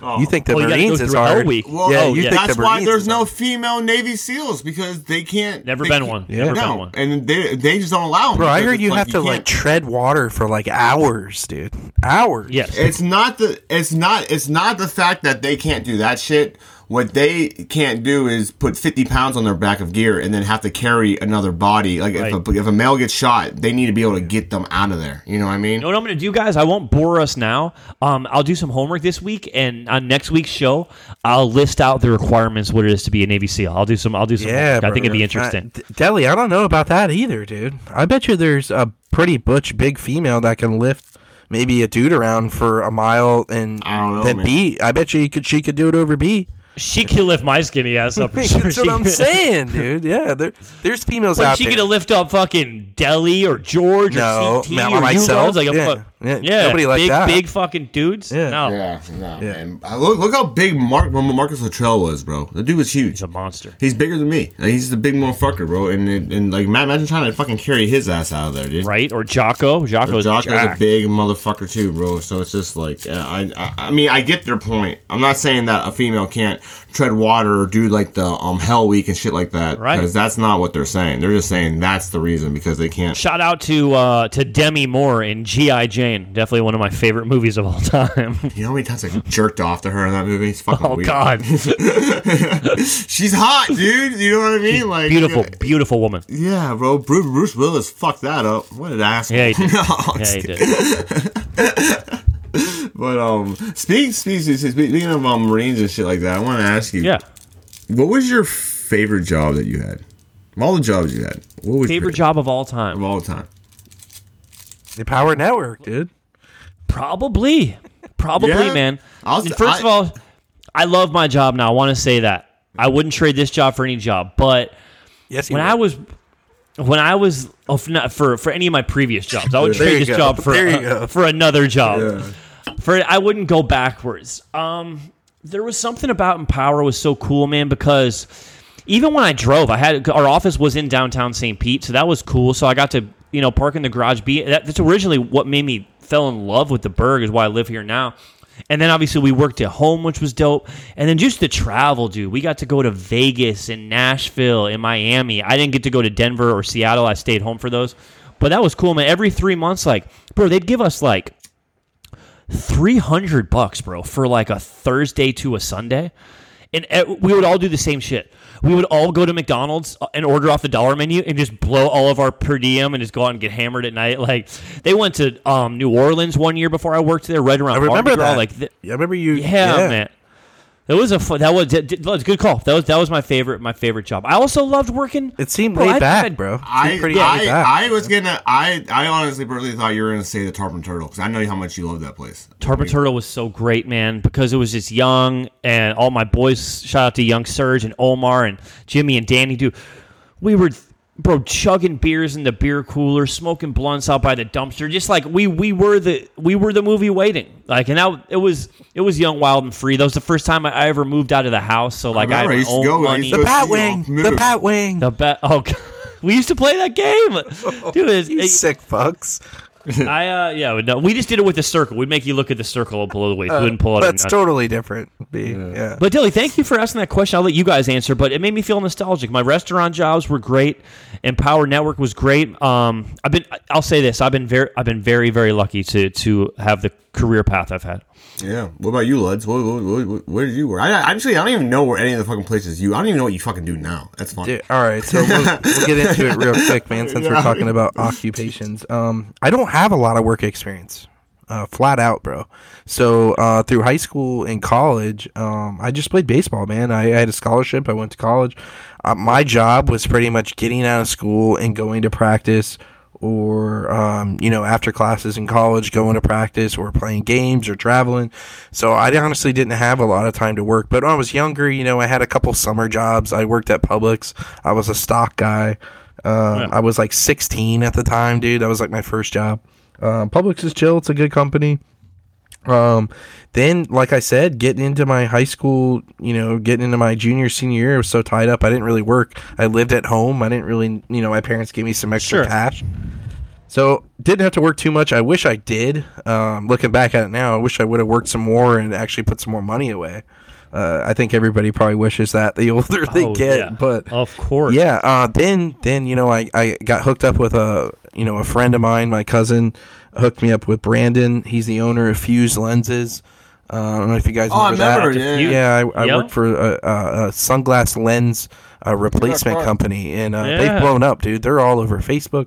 You oh. think the Oh, Marines go is through hard? Week. Well, yeah, oh, you yeah. think that's the why there's no hard. female Navy SEAls because they can't. Never they been can't- one. Yeah. Never been one. and they they just don't allow them. Bro, I heard it's you have to like can't- tread water for like hours, dude. Hours. Yes. It's not the it's not it's not the fact that they can't do that shit. What they can't do is put 50 pounds on their back of gear and then have to carry another body. Like if, a, if a male gets shot, they need to be able to get them out of there. You know what I mean? You know what I'm going to do, guys? I won't bore us now. Um, I'll do some homework this week, and on next week's show, I'll list out the requirements what it is to be a Navy SEAL. I'll do some. I'll do some. Yeah, homework. I think it'd be interesting. Uh, Deli, I don't know about that either, dude. I bet you there's a pretty butch big female that can lift maybe a dude around for a mile and I don't know, then man. B. I bet you he could she could do it over B. she can lift my skinny ass up. For [laughs] sure. That's what She- I'm saying, dude. Yeah, there, there's females Like out she there. gonna lift up fucking Deli or George No, or CT man, or myself. Like, yeah. Fu- Yeah, Yeah, nobody like big, that. big fucking dudes. Yeah. no, Yeah, no, man. Uh, Look, look how big Mark Marcus Luttrell was, bro. The dude was huge. he's a monster. He's bigger than me. Like, he's the big motherfucker, bro. And and, and like, imagine trying to fucking carry his ass out of there, dude. Right or Jocko? Jocko's Jock is a jacked. big motherfucker too, bro. So it's just like uh, I, I, I mean, I get their point. I'm not saying that a female can't tread water or do like the um Hell Week and shit like that, Right. Because that's not what they're saying. They're just saying that's the reason because they can't. Shout out to uh, to Demi Moore in G.I. Jane. Definitely one of my favorite movies of all [laughs] time. [laughs] You know how many times I jerked off to her in that movie? It's fucking oh weird. God, [laughs] She's hot, dude. You know what I mean? Like beautiful, uh, beautiful woman. Yeah, bro. Bruce, Bruce Willis fucked that up. What an asshole. Yeah, he did. No, Yeah, he did. But um, speaking speaking speaking of um, Marines and shit like that, I want to ask you. Yeah, What was your favorite job that you had? Of all the jobs you had, what was your favorite job of all time. of all time? The Power Network, dude. Probably, probably, Yeah. man. I was- First I- of all, I love my job now. I want to say that I wouldn't trade this job for any job, but Yes, when would. I was when I was oh, for, not for for any of my previous jobs, I would trade this go. job for uh, for another job. For I wouldn't go backwards. Um, there was something about Empower was so cool, man, because even when I drove, I had our office was in downtown St. Pete, so that was cool. So I got to you know parking the garage. Be that, that's originally what made me fell in love with the Burg, is why I live here now. And then obviously we worked at home, which was dope. And then just the travel, dude. We got to go to Vegas and Nashville and Miami. I didn't get to go to Denver or Seattle. I stayed home for those. But that was cool, man. Every three months, like, bro, they'd give us like 300 bucks, bro, for like a Thursday to a Sunday. And uh, we would all do the same shit. We would all go to McDonald's uh, and order off the dollar menu and just blow all of our per diem and just go out and get hammered at night. Like they went to um, New Orleans one year before I worked there, right around I remember Mardi that. Like yeah, I remember you. yeah, man. It was a fun, that was that was a good call. That was that was my favorite my favorite job. I also loved working. It seemed Bro, laid I- back, I- bro. It seemed I pretty laid I, back. I was gonna I I honestly personally thought you were gonna say the Tarpon Turtle because I know how much you love that place. Tarpon Turtle was so great, man, because it was just young and all my boys. Shout out to Young Surge and Omar and Jimmy and Danny. Dude, we were bro chugging beers in the beer cooler, smoking blunts out by the dumpster. Just like we we were the we were the movie waiting. Like and that it was it was young, wild, and free. That was the first time I, I ever moved out of the house. So like I, remember, I had used my to own go, money. used the Bat Wing. The. Bat Wing. The bat Oh, God. [laughs] we used to play that game, [laughs] dude. It's, You sick fucks. [laughs] I uh yeah no we just did it with the circle. We'd make you look at the circle below the waist. we wouldn't pull it. That's totally different. B. Yeah. But Dilly, thank you for asking that question. I'll let you guys answer, but it made me feel nostalgic. My restaurant jobs were great, and Power Network was great. Um, I've been, I'll say this, I've been very, I've been very, very lucky to to have the career path I've had. Yeah. What about you, Luds? What, what, what, where did you work? I I- actually I don't even know where any of the fucking places you. I don't even know what you fucking do now. That's fine. Dude, all right, so we'll, we'll get into it real quick, man. Since we're [laughs] talking about occupations, um, I don't have a lot of work experience, uh, flat out, bro. So uh, through high school and college, um, I just played baseball, man. I, I had a scholarship. I went to college. Uh, my job was pretty much getting out of school and going to practice, or um, you know, after classes in college, going to practice, or playing games, or traveling. So I honestly didn't have a lot of time to work. But when I was younger, you know, I had a couple summer jobs. I worked at Publix. I was a stock guy. Um, I was like 16 at the time, dude. That was like my first job. Um, Publix is chill. It's a good company. Um, then, like I said, getting into my high school, you know, getting into my junior, senior year, I was so tied up. I didn't really work. I lived at home. I didn't really, you know, my parents gave me some extra Sure. cash. So didn't have to work too much. I wish I did. Um, looking back at it now, I wish I would have worked some more and actually put some more money away. Uh, I think everybody probably wishes that the [laughs] older they Oh, get, yeah. but Of course, yeah. Uh, then then you know I, I got hooked up with a you know a friend of mine. My cousin hooked me up with Brandon. He's the owner of Fuse Lenses. Uh, I don't know if you guys Oh, I remember remember, that. yeah, yeah. I, I Yeah. worked for a, a, a sunglass lens uh, replacement company, and uh, Yeah. they've blown up, dude. They're all over Facebook.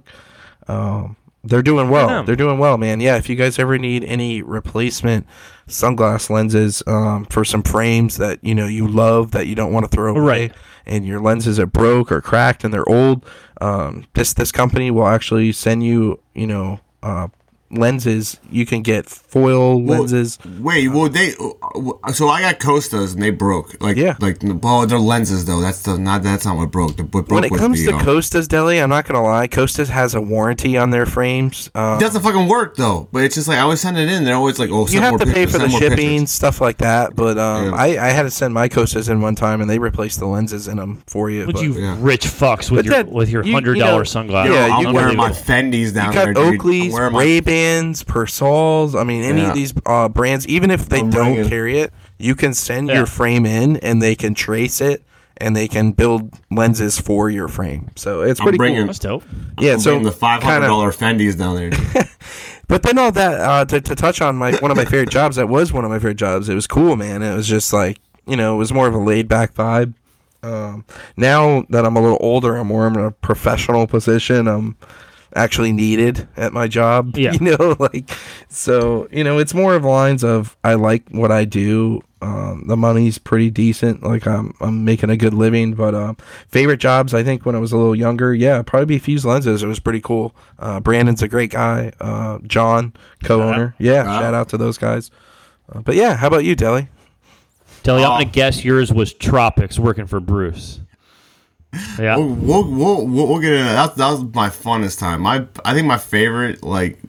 Um, they're doing well. They're doing well, man. Yeah, if you guys ever need any replacement sunglass lenses um, for some frames that you know you love that you don't want to throw away, Right. and your lenses are broke or cracked and they're old, um, this this company will actually send you, you know, uh, lenses. You can get foil lenses. Wait, well they uh, so I got Costas and they broke. Like Yeah. like oh they're lenses though. That's the not that's not what broke. The, what broke When it comes the, to uh, Costas Deli, I'm not gonna lie. Costas has a warranty on their frames. Uh, it doesn't fucking work though. But it's just like I always send it in. They're always like, oh, you have more to pay pictures, for the shipping, pictures. stuff like that. But um, Yeah. I, I had to send my Costas in one time, and they replaced the lenses in them for you. Would but- you Yeah. rich fucks with But your that- with your you- hundred you dollar know- sunglasses? Yeah, I'm you wearing my Fendi's down You got there. dude. I'm Oakley's, wearing my- Ray Bans, Persols. I mean, any Yeah. of these uh, brands, even if they I'm don't bringing- carry it, you can send Yeah. your frame in, and they can trace it, and they can build lenses for your frame. So it's I'm pretty bringing- cool. That's dope. Yeah, I'm so bringing the five hundred kinda- Fendi's down there. [laughs] But then all that uh, to, to touch on my one of my favorite [laughs] jobs. That was one of my favorite jobs. It was cool, man. It was just like you know, it was more of a laid back vibe. Um, now that I'm a little older, I'm more in a professional position. I'm actually needed at my job. [laughs] Yeah. You know, [laughs] like so. You know, it's more of lines of I like what I do. Um, the money's pretty decent. Like I'm, I'm making a good living. But um, favorite jobs, I think when I was a little younger, yeah, probably be Fuse Lenses. It was pretty cool. Uh, Brandon's a great guy. Uh, John, co-owner, yeah, shout out to those guys. Uh, but yeah, how about you, Deli? Telly, I'm Oh. gonna guess yours was Tropics working for Bruce. Yeah. We'll, we'll, we'll, we'll, we'll get into that. That was my funnest time. My, I think my favorite like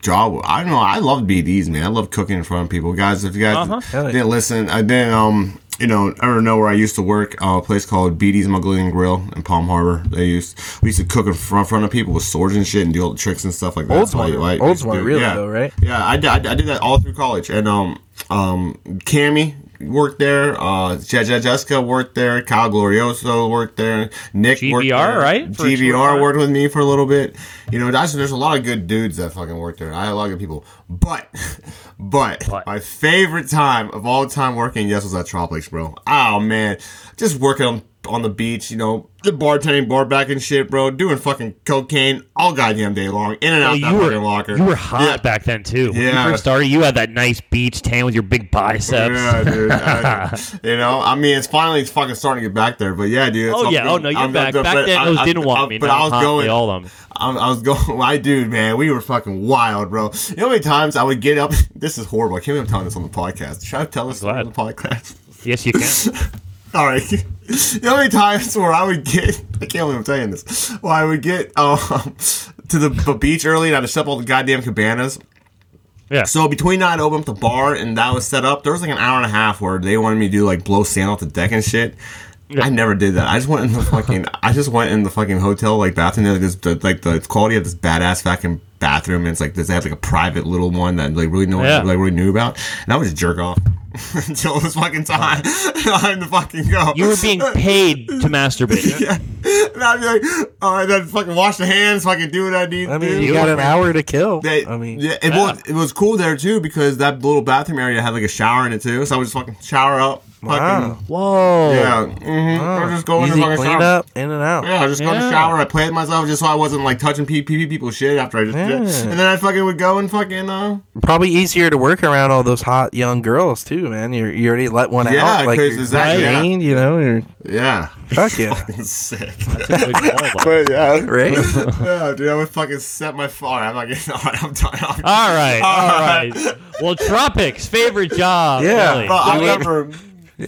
job. I don't know. I love BDs, man. I love cooking in front of people, guys. If you guys Uh-huh. Didn't listen, I didn't. Um, you know, ever know where I used to work? Uh, a place called BD's Mongolian Grill in Palm Harbor. They used we used to cook in front, front of people with swords and shit and do all the tricks and stuff like that. That's why- Oldsmar. why I Oldsmar, used to do it. really, yeah. though, right? Yeah, I I did- I did that all through college. And um, um, Cammy worked there. Uh, Je- Je- Jessica worked there. Kyle Glorioso worked there. Nick worked there. right? For a short GVR time. worked with me for a little bit. You know, that's, there's a lot of good dudes that fucking worked there. I had a lot of good people. But, [laughs] but, But. my favorite time of all time working, yes, was at Tropics, bro. Oh, man. Just working on, on the beach, you know, the bartending, bar back and shit, bro. Doing fucking cocaine all goddamn day long. In and out Oh, that were fucking locker. you were hot Yeah. back then too. When Yeah. you first started, you had that nice beach tan with your big biceps. Yeah, dude. [laughs] I- you know, I mean, it's finally it's fucking starting to get back there. But yeah, dude. Oh yeah, oh no, you're I'm- back. but Back then, I- those I- didn't I- want me. But I was going. all them. I, I was going. My dude, man, we were fucking wild, bro. You know how many times I would get up? [laughs] This is horrible. I can't believe I'm telling this on the podcast. Should I tell this on the podcast? Yes, you can. [laughs] All right. [laughs] How many times where I would get, I can't believe I'm saying this, well, I would get [laughs] um, to the beach early and I'd set up all the goddamn cabanas. Yeah. So between that, I opened up the bar and that was set up. There was like an hour and a half where they wanted me to do like blow sand off the deck and shit. I never did that. I just went in the fucking. I just went in the fucking hotel like bathroom. There's this the, like the quality of this badass fucking bathroom. And it's like this. They have like a private little one that like really no one Yeah. like really knew about. And I would just jerk off [laughs] until it was fucking time. [laughs] time to fucking go. You were being paid to masturbate. [laughs] yeah. And I'd be like, all right, then fucking wash the hands, fucking do what I need. I to mean, do. you got an hour to kill. They, I mean, yeah, it, Was, it was cool there too because that little bathroom area had like a shower in it too. So I would just fucking shower up. Wow. Fucking, Whoa. yeah. Mm-hmm. I would just go in Easy the fucking clean shower. up, in and out. Yeah, I just go in the shower. I played myself just so I wasn't like touching pee pee people's shit after I just did. And then I fucking would go and fucking uh Probably easier to work around all those hot young girls too, man. You you already let one Yeah, out, like 'cause you're exactly, yeah. trained, you know. You're, yeah. fuck yeah, [laughs] Sick. Good call, though. But yeah. right? [laughs] yeah, dude, I would fucking set my fire. I'm not getting. [laughs] All right, I'm done. I'm All right, all right. Well, Tropics, favorite job. Yeah. really. But I You had- remember.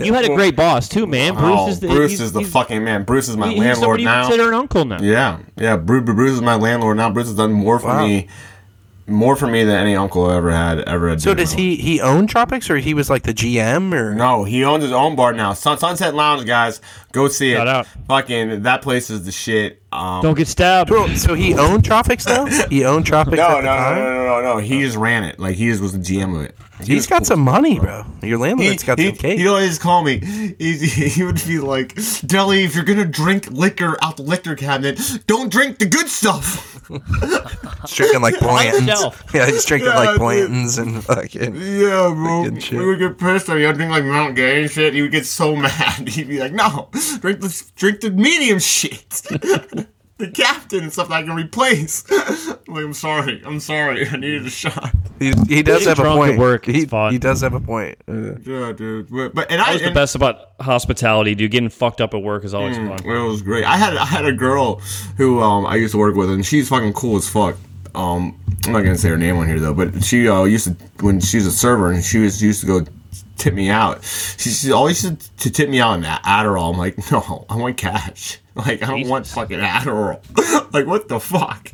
You had a great boss too, man. Bruce oh, is the Bruce he's- is the he's- fucking man. Bruce is my he's landlord somebody you now. consider an uncle now. Yeah, yeah. Bruce, Bruce is my landlord now. Bruce has done more for Wow. me, more for me than any uncle ever had ever had. So does he he own Tropics or he was like the GM or No, he owns his own bar now. Sun, Sunset Lounge, guys, go see it. Out. Fucking that place is the shit. Um, Don't get stabbed. Bro, so he owned Tropics now? He owned Tropics no, at no, the no, time? no, no, no, no. He just ran it. Like he just was the GM of it. He He's got cool. some money, bro. Your He, landlord's got he, some cake. he'd always call me. He, he would be like, Deli, if you're gonna drink liquor out the liquor cabinet, don't drink the good stuff. He's drinking like [laughs] Blanton's. [laughs] Yeah, he's drinking Yeah, like dude. And fucking. Yeah, bro. Shit. We would get pissed at you. I'd drink like Mount Gay and shit. He would get so [laughs] mad. He'd be like, "No, drink the drink the medium shit, the captain and stuff that I can replace." I'm [laughs] like, I'm sorry. I'm sorry. I needed a shot. He, he does have a drunk at point. work he, he does have a point. Uh, Yeah, dude. But, but and That I was the and- best about hospitality, dude. Getting fucked up at work is always fun. It was great. I had I had a girl who um I used to work with, and she's fucking cool as fuck. Um, I'm not gonna say her name on here though, but she uh, used to when she was a server and she was used to go tip me out. She, she always used to tip me out in Adderall. I'm like, [laughs] no, I want cash. [laughs] Like I don't want fucking Adderall. [laughs] like what the fuck?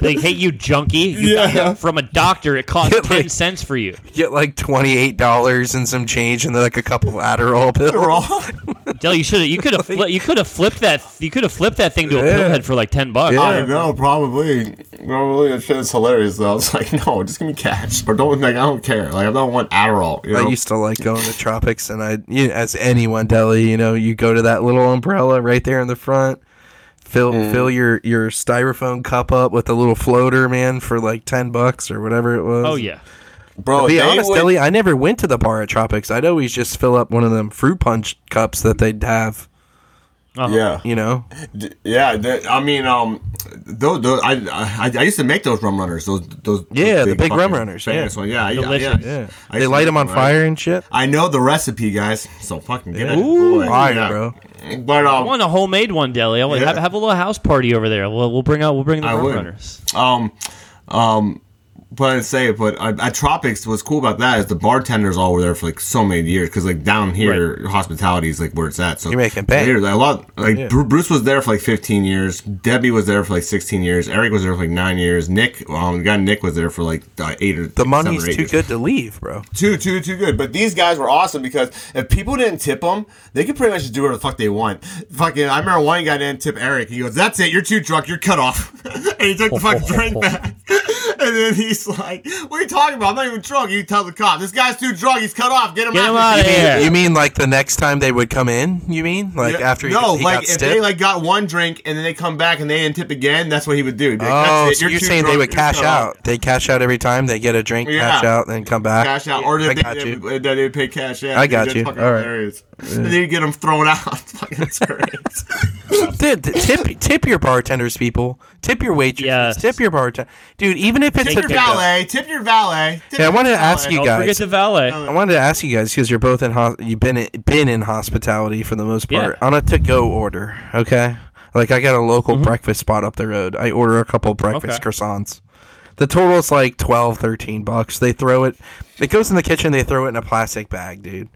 Like, hey, you junkie! You [laughs] Yeah. that from a doctor. It costs Yeah, ten like- cents for you. Get like twenty eight dollars and some change, and then like a couple Adderall pills. Adderall. Dell, you should have. You could have. Fli- you could have flipped that. You could have flipped that thing to a Yeah. pillhead for like ten bucks. I know, probably. Probably that shit is hilarious though. I was like, no, just give me cash. Or don't like I don't care. Like I don't want Adderall. You know? I used to like going to tropics, and I, you as anyone deli, you know, you go to that little umbrella right there in the front, fill Mm. fill your your styrofoam cup up with a little floater, man, for like ten bucks or whatever it was. Oh yeah. Bro, To be honest, would- deli, I never went to the bar at Tropics. I'd always just fill up one of them fruit punch cups that they'd have. Uh-huh. Yeah. You know, D- Yeah, the- I mean, um, those, those I, I I used to make those rum runners. Those those Yeah, the big rum runners, yeah. one. Yeah, yeah, yeah. yeah, I they light them on right? fire and shit. I know the recipe, guys. So fucking get it, Ooh, boy. fire, Yeah. bro. But I um, want a homemade one, Deli. I want Yeah. have, have a little house party over there. We'll, we'll bring out. We'll bring the I rum would. runners. um, um, but I'd say, but at, at Tropics, what's cool about that is the bartenders all were there for like so many years. Because like down here, hospitality is like where it's at. So You're making bank. There's a lot. Like Yeah. Bruce was there for like 15 years. Debbie was there for like 16 years. Eric was there for like nine years. Nick, um, the guy Nick was there for like uh, eight or The seven money's or eight too years. good to leave, bro. Too, too, too good. But these guys were awesome because if people didn't tip them, they could pretty much just do whatever the fuck they want. Fucking, I remember one guy didn't tip Eric. He goes, "That's it. You're too drunk. You're cut off." [laughs] and he took the fucking drink [laughs] back. [laughs] and then he's [laughs] like, "What are you talking about? I'm not even drunk." You tell the cop, "This guy's too drunk. He's cut off. Get him Get out." him of here." here. You mean like the next time they would come in? You mean like Yeah. after he, no, he like got if stiffed? they like got one drink and then they come back and they didn't tip again, that's what he would do. Like, Oh, "That's it. so you're too saying they would cash out? They cash out every time they get a drink, Yeah. cash out, then come back. cash out, or I they, got they, you. they, they would pay cash. out. I got That's you. All right. hilarious. And then you get them thrown out. [laughs] Fucking it's great. [laughs] Dude, tip tip your bartenders, people. Tip your waitresses. Yes. Tip your bartender, dude. Even if it's Tip a your valet. Tip your valet. Tip Yeah, I wanted to valet. ask you Don't guys. forget the valet. I wanted to ask you guys because you're both in hos- you've been in, been in hospitality for the most part Yeah. on a to go order. Okay, like I got a local Mm-hmm. breakfast spot up the road. I order a couple breakfast Okay. croissants. The total's like 12, 13 bucks. They throw it. It goes in the kitchen. They throw it in a plastic bag, dude.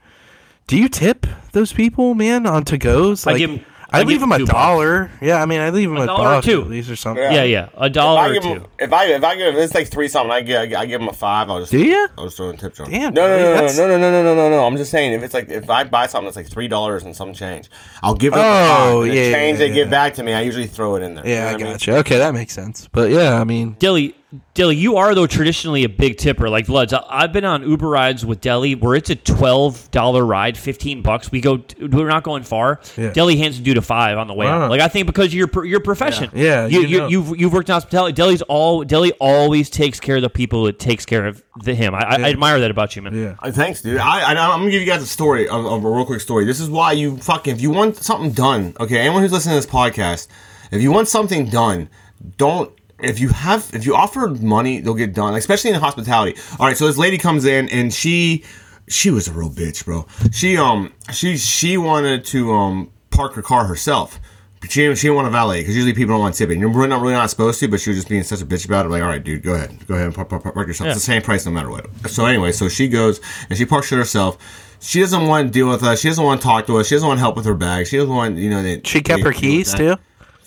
Do you tip those people, man, on to goes? I Like, give 'em- I, I leave give them 'em a two bucks. dollar. Yeah, I mean, I leave them a, dollar or buck two. at least or something. Yeah. Yeah, yeah, a If dollar I or give two. him, if I if I give him, it's like three something. I give I give him a five. I'll just Do ya? I'll just throw in tip jar. Damn, No, no, no, no, no, no, no, no, no, no, no. I'm just saying if it's like if I buy something that's like three dollars and some change, I'll give it. Oh, a five, and the yeah, change yeah, they give back to me, I usually throw it in there. You know Yeah, I what mean? you. Okay, that makes sense. But yeah, I mean, Dilly, Dilly, you are though traditionally a big tipper. Like Bloods, I- I've been on Uber rides with Deli where it's a twelve dollar ride, fifteen bucks. We go, we're not going far. Yeah. Deli hands a dude a five on the way Wow. Like I think because of your your profession, Yeah. Yeah, you, you you know. you've you've worked in hospitality. Deli's all Deli always takes care of the people. It takes care of the him. I, I, I admire that about you, man. yeah. Uh, Thanks, dude. I, I I'm gonna give you guys a story, of, of a real quick story. This is why you fucking if you want something done, okay. Anyone who's listening to this podcast, if you want something done, don't. If you have, if you offer money, they'll get done. Especially in hospitality. All right, so this lady comes in and she, she was a real bitch, bro. She um, she she wanted to um park her car herself. But she, she didn't want a valet because usually people don't want tipping. You're really not really not supposed to, but she was just being such a bitch about it. Like, all right, dude, go ahead, go ahead and park, park, park yourself. It's the same price no matter what. So anyway, so she goes and she parks it herself. She doesn't want to deal with us. She doesn't want to talk to us. She doesn't want help with her bag. She doesn't want you know that. She kept her keys too.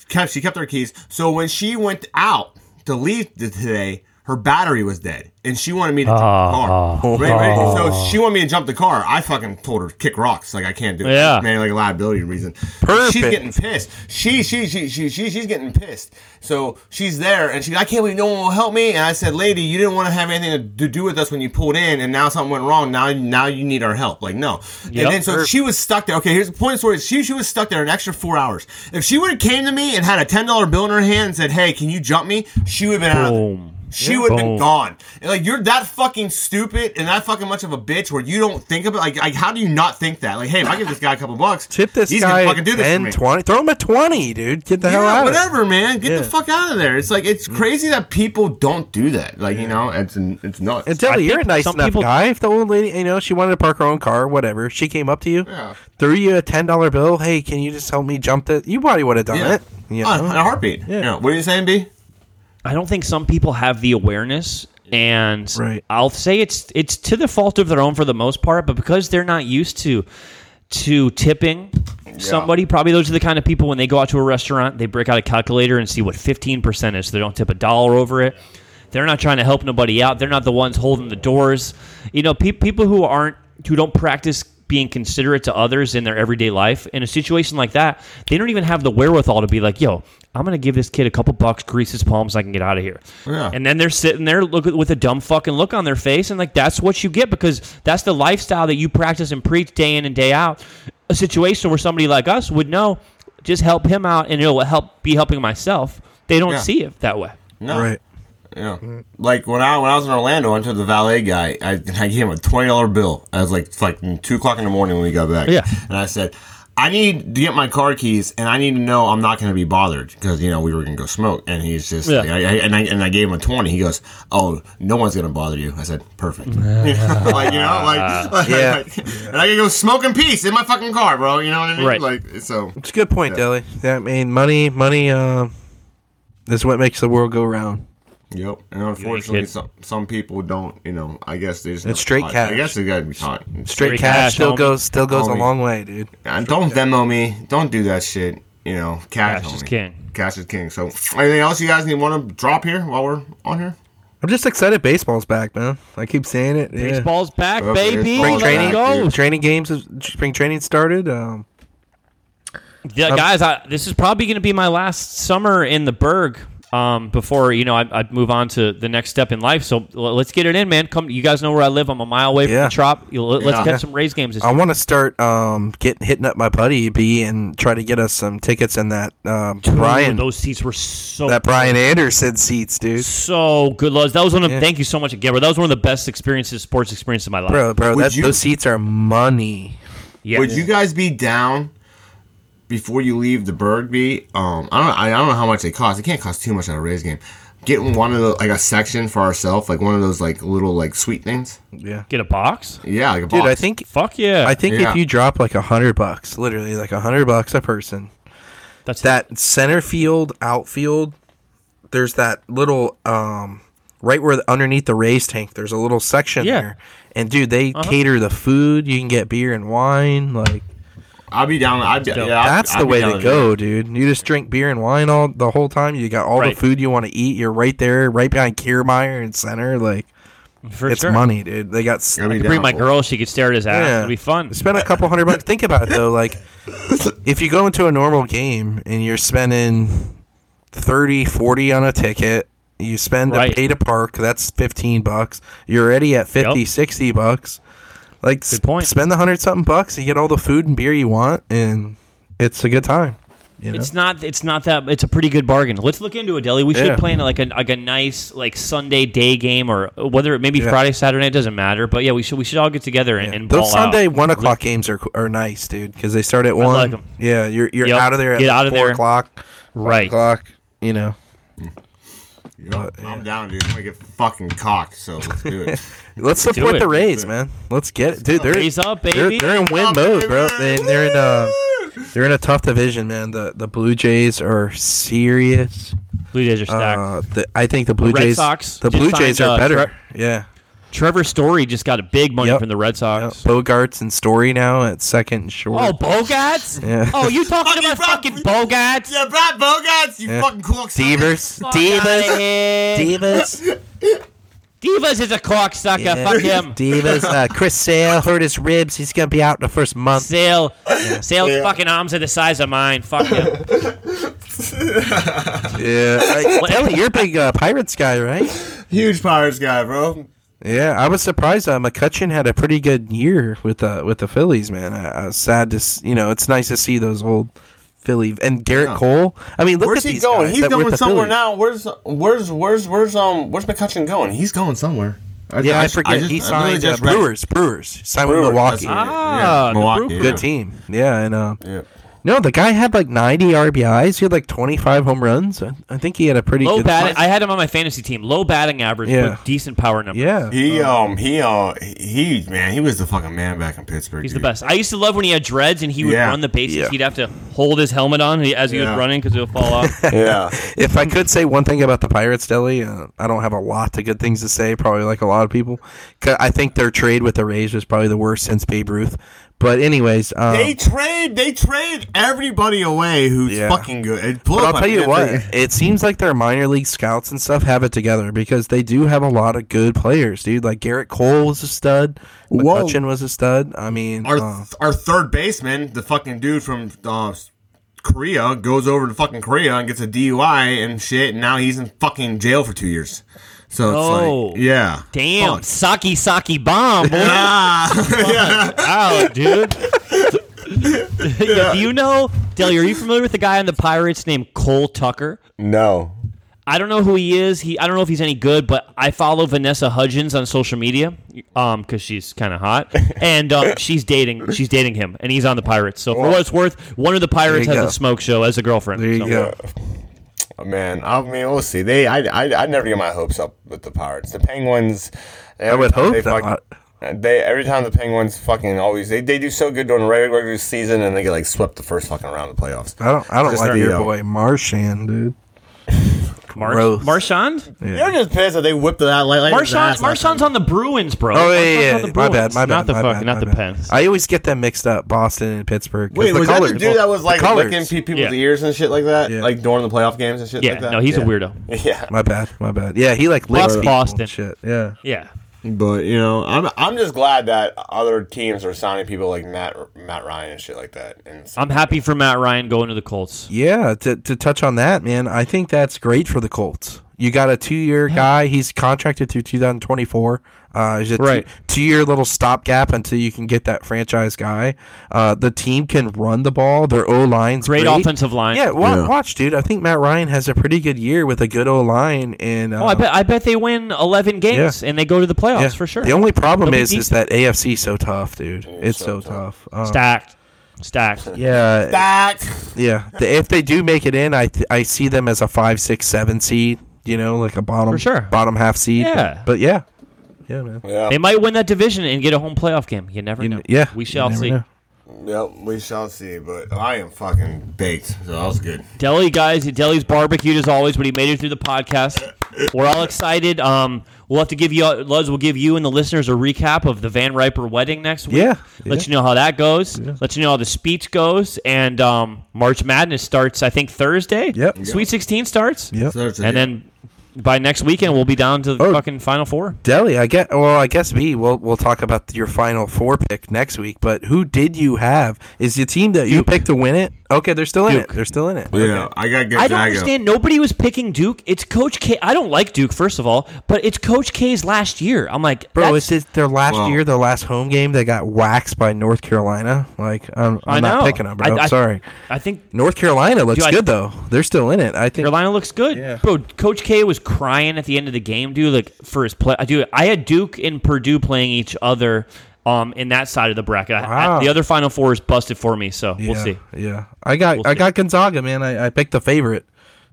Kept, she kept her keys. So when she went out to leave today, her battery was dead, and she wanted me to jump the car. Ah, right, right. Ah, ah. So she wanted me to jump the car. I fucking told her kick rocks. Like I can't do it. Yeah. man, like a liability reason. Perfect. She's getting pissed. She, she, she, she, she, she's getting pissed. So she's there, and she, I can't believe no one will help me. And I said, lady, you didn't want to have anything to, to do with us when you pulled in, and now something went wrong. Now, now you need our help. Like no. Yep. And then so she was stuck there. Okay, here's the point of the story. She, she was stuck there an extra four hours. If she would have came to me and had a ten dollar bill in her hand and said, hey, can you jump me? She would have been out. Of there. Boom. She would have been gone. And, like you're that fucking stupid and that fucking much of a bitch where you don't think of it. Like, like how do you not think that? Like, hey, if I give this guy a couple bucks, [laughs] Tip this he's guy gonna fucking do this for 10, me. 20. Throw him a 20, dude. Get the hell Yeah, out of whatever, man. Get Yeah. the fuck out of there. It's like it's mm. crazy that people don't do that. Like you know, it's it's nuts. And tell you, you're a nice some enough people- guy. If the old lady, you know, she wanted to park her own car, whatever, she came up to you, Yeah. threw you a ten dollar bill. Hey, can you just help me jump the? You probably would have done yeah. it. You Oh, know? in a heartbeat. Yeah. Yeah. What are you saying, B? I don't think some people have the awareness and Right. I'll say it's it's to the fault of their own for the most part, but because they're not used to to tipping somebody, probably those are the kind of people when they go out to a restaurant, they break out a calculator and see what 15% is. So they don't tip a dollar over it. They're not trying to help nobody out. They're not the ones holding the doors. You know, pe- people who aren't who don't practice being considerate to others in their everyday life in a situation like that, they don't even have the wherewithal to be like, "Yo, I'm gonna give this kid a couple bucks, grease his palms, so I can get out of here." Yeah. And then they're sitting there look with a dumb fucking look on their face, and like that's what you get because that's the lifestyle that you practice and preach day in and day out. A situation where somebody like us would know, just help him out, and it'll help be helping myself. They don't Yeah. see it that way. No. Right. Yeah. Like when I when I was in Orlando, I went to the valet guy. I, I gave him a twenty dollar bill. I was like it's like two o'clock in the morning when we got back. Yeah. And I said, I need to get my car keys, and I need to know I'm not going to be bothered because you know we were going to go smoke. And he's just Yeah. I, I, and I and I gave him a twenty. He goes, Oh, no one's going to bother you. I said, Perfect. [laughs] like you know, like, [laughs] [laughs] like Yeah. like- and I can go smoke in peace in my fucking car, bro. You know what I mean? Right. Like so. It's a good point, Deli. Yeah, I mean, money, money, uh, is what makes the world go round. Yep, and unfortunately, some some people don't. You know, I guess they just It's straight I cash. I guess they got to be taught. Straight, Straight cash, cash, still homie. goes still goes a long way, dude. And don't Venmo me. Don't do that shit. You know, cash, Cash is king. Cash is king. So, anything else you guys need want to drop here while we're on here? I'm just excited baseball's back, man. I keep saying it. Yeah. Baseball's back, Okay, baby. spring Let's training, back, go. training games, spring training started. Um, Yeah, guys, I, this is probably going to be my last summer in the Burg um, before you know I, I'd move on to the next step in life. So l- let's get it in, man. Come, you guys know where I live. I'm a mile away from the trop. You, let, us Yeah. catch some Rays games. This I want to start um, getting hitting up my buddy B and try to get us some tickets in that um, Brian those seats were so that Brian Anderson seats, dude. so good. Loves. That was one of. Yeah. Thank you so much again, bro. That was one of the best experiences, sports experiences of my life. Bro, bro, Would you- those seats are money. yeah. Would you guys be down before you leave the Burg? Be um, I don't. I don't know how much they cost. It can't cost too much at a Rays game. Getting one of the like a section for ourselves, like one of those like little like sweet things. Yeah, get a box? Yeah, like a dude, box. I think Fuck yeah. I think Yeah. if you drop like a hundred bucks, literally like a hundred bucks a person, that's that center field, outfield, there's that little um right where the, underneath the Rays tank, there's a little section Yeah. there. And dude, they cater the food. You can get beer and wine. Like I'll be down. I'd be, dope. yeah, I'd- that's I'd the be way down to go, dude. You just drink beer and wine all the whole time. You got all Right. the food you want to eat. You're right there, right behind Kiermaier and center. Like for it's sure. money, dude. They got s- I'd be I could bring my girl. She could stare at his ass. Yeah. It'd be fun. Spend a couple hundred bucks. Think about it though. Like, if you go into a normal game and you're spending 30, 40 on a ticket, you spend Right. to pay to park, that's 15 bucks. You're already at 50, Yep. 60 bucks. Like, s- point. spend the hundred something bucks, you get all the food and beer you want, and it's a good time. You know? It's not. It's not that. It's a pretty good bargain. Let's look into it, Deli. We should Yeah. plan like a like a nice like Sunday day game or whether it maybe Yeah. Friday Saturday. It doesn't matter. But yeah, we should we should all get together and, and Those ball Sunday out. one o'clock games are are nice, dude, because they start at one. like 'em. Yeah, you're you're Yep. out of there at Get like out of four there. o'clock. Right. o'clock. You know. Mm. Yep, I'm down, dude. I'm gonna get fucking cocked. So let's do it. [laughs] Let's support it. the Rays, man. Let's get it, dude. They're Rays up, They're, baby. they're in win Up, mode, bro. They, they're in a they're in a tough division, man. The the Blue Jays are serious. Blue Jays are stacked. Uh, the, I think the Blue Red Jays, Sox the Blue Jays are uh, better. Tre- yeah, Trevor Story just got a big money Yep. from the Red Yep. Sox. Bogaerts and Story now at second and short. Oh, Bogaerts? Yeah. Oh, you talking Fucking about Bob- fucking Bogats? yeah, Brad Bogaerts, you Yeah. fucking cool. Devers, Fuck outta Divas. Divas, Divas is a cocksucker. Yeah. Fuck him. Divas. Uh, Chris Sale hurt his ribs. He's gonna be out in the first month. Sale, Sale's fucking arms are the size of mine. Fuck him. [laughs] Yeah, I, Ellie, you're a big uh, Pirates guy, right? Huge Pirates guy, bro. Yeah, I was surprised. Uh, McCutchen had a pretty good year with the with the Phillies, man. I, I was sad to, s- you know, it's nice to see those old Philly and Gerrit Yeah. Cole. I mean, look Where's at he these going? guys He's that were with going somewhere Phillies. now. Where's where's where's where's um where's McCutchen going? He's going somewhere. Yeah, I, just- forget. just- he signed really uh, just read- Brewers. Brewers signed with Milwaukee. that's- Ah, yeah, Milwaukee. Brewers. Good team. Yeah, and uh, Yeah. No, the guy had like 90 RBIs. He had like 25 home runs. I, I think he had a pretty Low good. batting. I had him on my fantasy team. Low batting average, Yeah. but decent power number. yeah. He um he uh he man he was the fucking man back in Pittsburgh. He's the dude. best. I used to love when he had dreads and he would Yeah. run the bases. Yeah. He'd have to hold his helmet on as he Yeah. was running because it would fall off. [laughs] Yeah. [laughs] If I could say one thing about the Pirates, Deli, uh, I don't have a lot of good things to say. Probably like a lot of people. 'Cause I think their trade with the Rays was probably the worst since Babe Ruth. But anyways, um, They trade they trade everybody away who's Yeah. fucking good. It But I'll tell you what, Like, it seems like their minor league scouts and stuff have it together because they do have a lot of good players, dude. Like Gerrit Cole was a stud, Whoa. McCutchen was a stud. I mean, Our uh, our third baseman, the fucking dude from uh, Korea, goes over to fucking Korea and gets a DUI and shit, and now he's in fucking jail for two years. So it's Oh. like, yeah, Damn, Fuck. Saki Saki bomb, boy. [laughs] Ah, Wow, [laughs] dude. [laughs] Yeah, do you know, Deli? Are you familiar with the guy on the Pirates named Cole Tucker? no. I don't know who he is. He I don't know if he's any good, but I follow Vanessa Hudgens on social media, um, because she's kind of hot, and um, she's dating she's dating him, and he's on the Pirates. So for what it's worth, one of the Pirates has you a smoke show as a girlfriend. there you So- go. Oh, man, I mean, we'll see. They, I, I, I never get my hopes up with the Pirates. The Penguins. I would hope they not. Uh, they every time the Penguins fucking always they, they do so good during the regular, season and they get like swept the first fucking round of the playoffs. I don't. I don't Just like your you boy Marchand, dude. Mar- Gross. Marchand? You're just pissed that they whipped that like, like Marchand Marchand's on the Bruins, bro. Oh yeah, Marchand's yeah. on the yeah. My bad. Bruins, My bad. Not the my fucking, bad, not my the bad. Pens. I always get them mixed up, Boston and Pittsburgh. 'cause Wait, the was colors, that the dude that was like the colors. licking pe- people's Yeah. ears and shit like that, Yeah. like during the playoff games and shit Yeah, like that? no, he's a weirdo. [laughs] Yeah, My bad. My bad. Yeah, he like licks Fuck people Boston. shit. Yeah. Yeah. But you know, I'm I'm just glad that other teams are signing people like Matt Matt Ryan and shit like that. And I'm happy for Matt Ryan going to the Colts. Yeah, to, to touch on that, man, I think that's great for the Colts. You got a two year guy. He's contracted through 2024. Uh, he's a Right. two year little stopgap until you can get that franchise guy. Uh, the team can run the ball. Their O line's Great, great. offensive line. Yeah, wa- Yeah. watch, dude. I think Matt Ryan has a pretty good year with a good O line. And uh, Oh, I bet I bet they win 11 games and they go to the playoffs yeah. for sure. The only problem They'll is is that AFC so tough, dude. It's so, tough. Uh, stacked, stacked. [laughs] yeah, that Yeah, the, if they do make it in, I th- I see them as a five, six, seven seed. You know, like a bottom For sure. bottom half seed. but- Yeah. but, yeah, yeah, man. yeah. They might win that division and get a home playoff game. You never You know. kn- yeah, we you shall never see. know. Yep, we shall see. But I am fucking baked, so that was good. Deli guys, Deli's barbecued as always, but he made it through the podcast. We're all excited. Um, we'll have to give you, Luz, we'll give you and the listeners a recap of the Van Riper wedding next week. Yeah, Let yeah. you know how that goes. Let you know how the speech goes. And um, March Madness starts, I think, Thursday. Yep. Sweet 16 starts. Yep. And then by next weekend, we'll be down to the Oh. fucking Final Four. Deli, I get. Well, I guess B. We'll we'll talk about your final four pick next week. But who did you have? Is the team that you picked to win it? Okay, they're still in Duke. it. They're still in it. Yeah, I got good. I don't understand. Nobody was picking Duke. It's Coach K. I don't like Duke, first of all, but it's Coach K's last year. I'm like, Bro, that's- it's just their last Well- year, their last home game. They got waxed by North Carolina. Like, I'm, I'm not know. picking them, bro. I- I- Sorry. I think North Carolina looks Dude, I- good though. They're still in it. I think. Carolina looks good, Yeah. bro. Coach K was crying at the end of the game, dude. Like for his play, I do. I had Duke and Purdue playing each other, um, in that side of the bracket. I- I- the other Final Four is busted for me, so Yeah, we'll see. Yeah, I got We'll I got Gonzaga, man. I, I picked the favorite.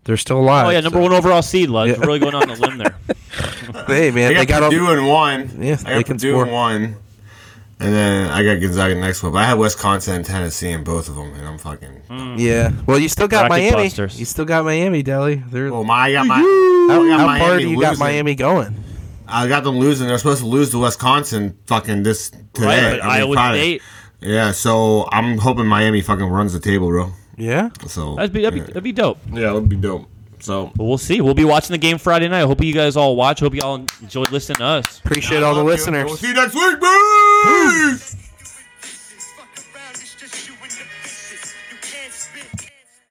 They're still alive. Oh yeah, number so- one overall seed, lad. Yeah. Really going on the limb there. [laughs] [laughs] Hey man, I got they got all. Purdue in one. Yeah, I they got can Purdue score. in one. And then I got Gonzaga next one. But I had Wisconsin and Tennessee in both of them, and I'm fucking. Hmm. Yeah. Well, you still got Bracket Miami. busters. You still got Miami, Deli. They're Well, my I got my. how, got how Miami far do you got. Miami going? I got them losing. They're supposed to lose to Wisconsin fucking this today. Right, but I mean, Iowa State. Yeah, so I'm hoping Miami fucking runs the table, bro. Yeah. So That'd be that'd be, that'd be dope. yeah, that'd be dope. So But we'll see. We'll be watching the game Friday night. Hope you guys all watch. Hope you all enjoyed listening to us. Appreciate all the listeners. We'll see you next week, boys.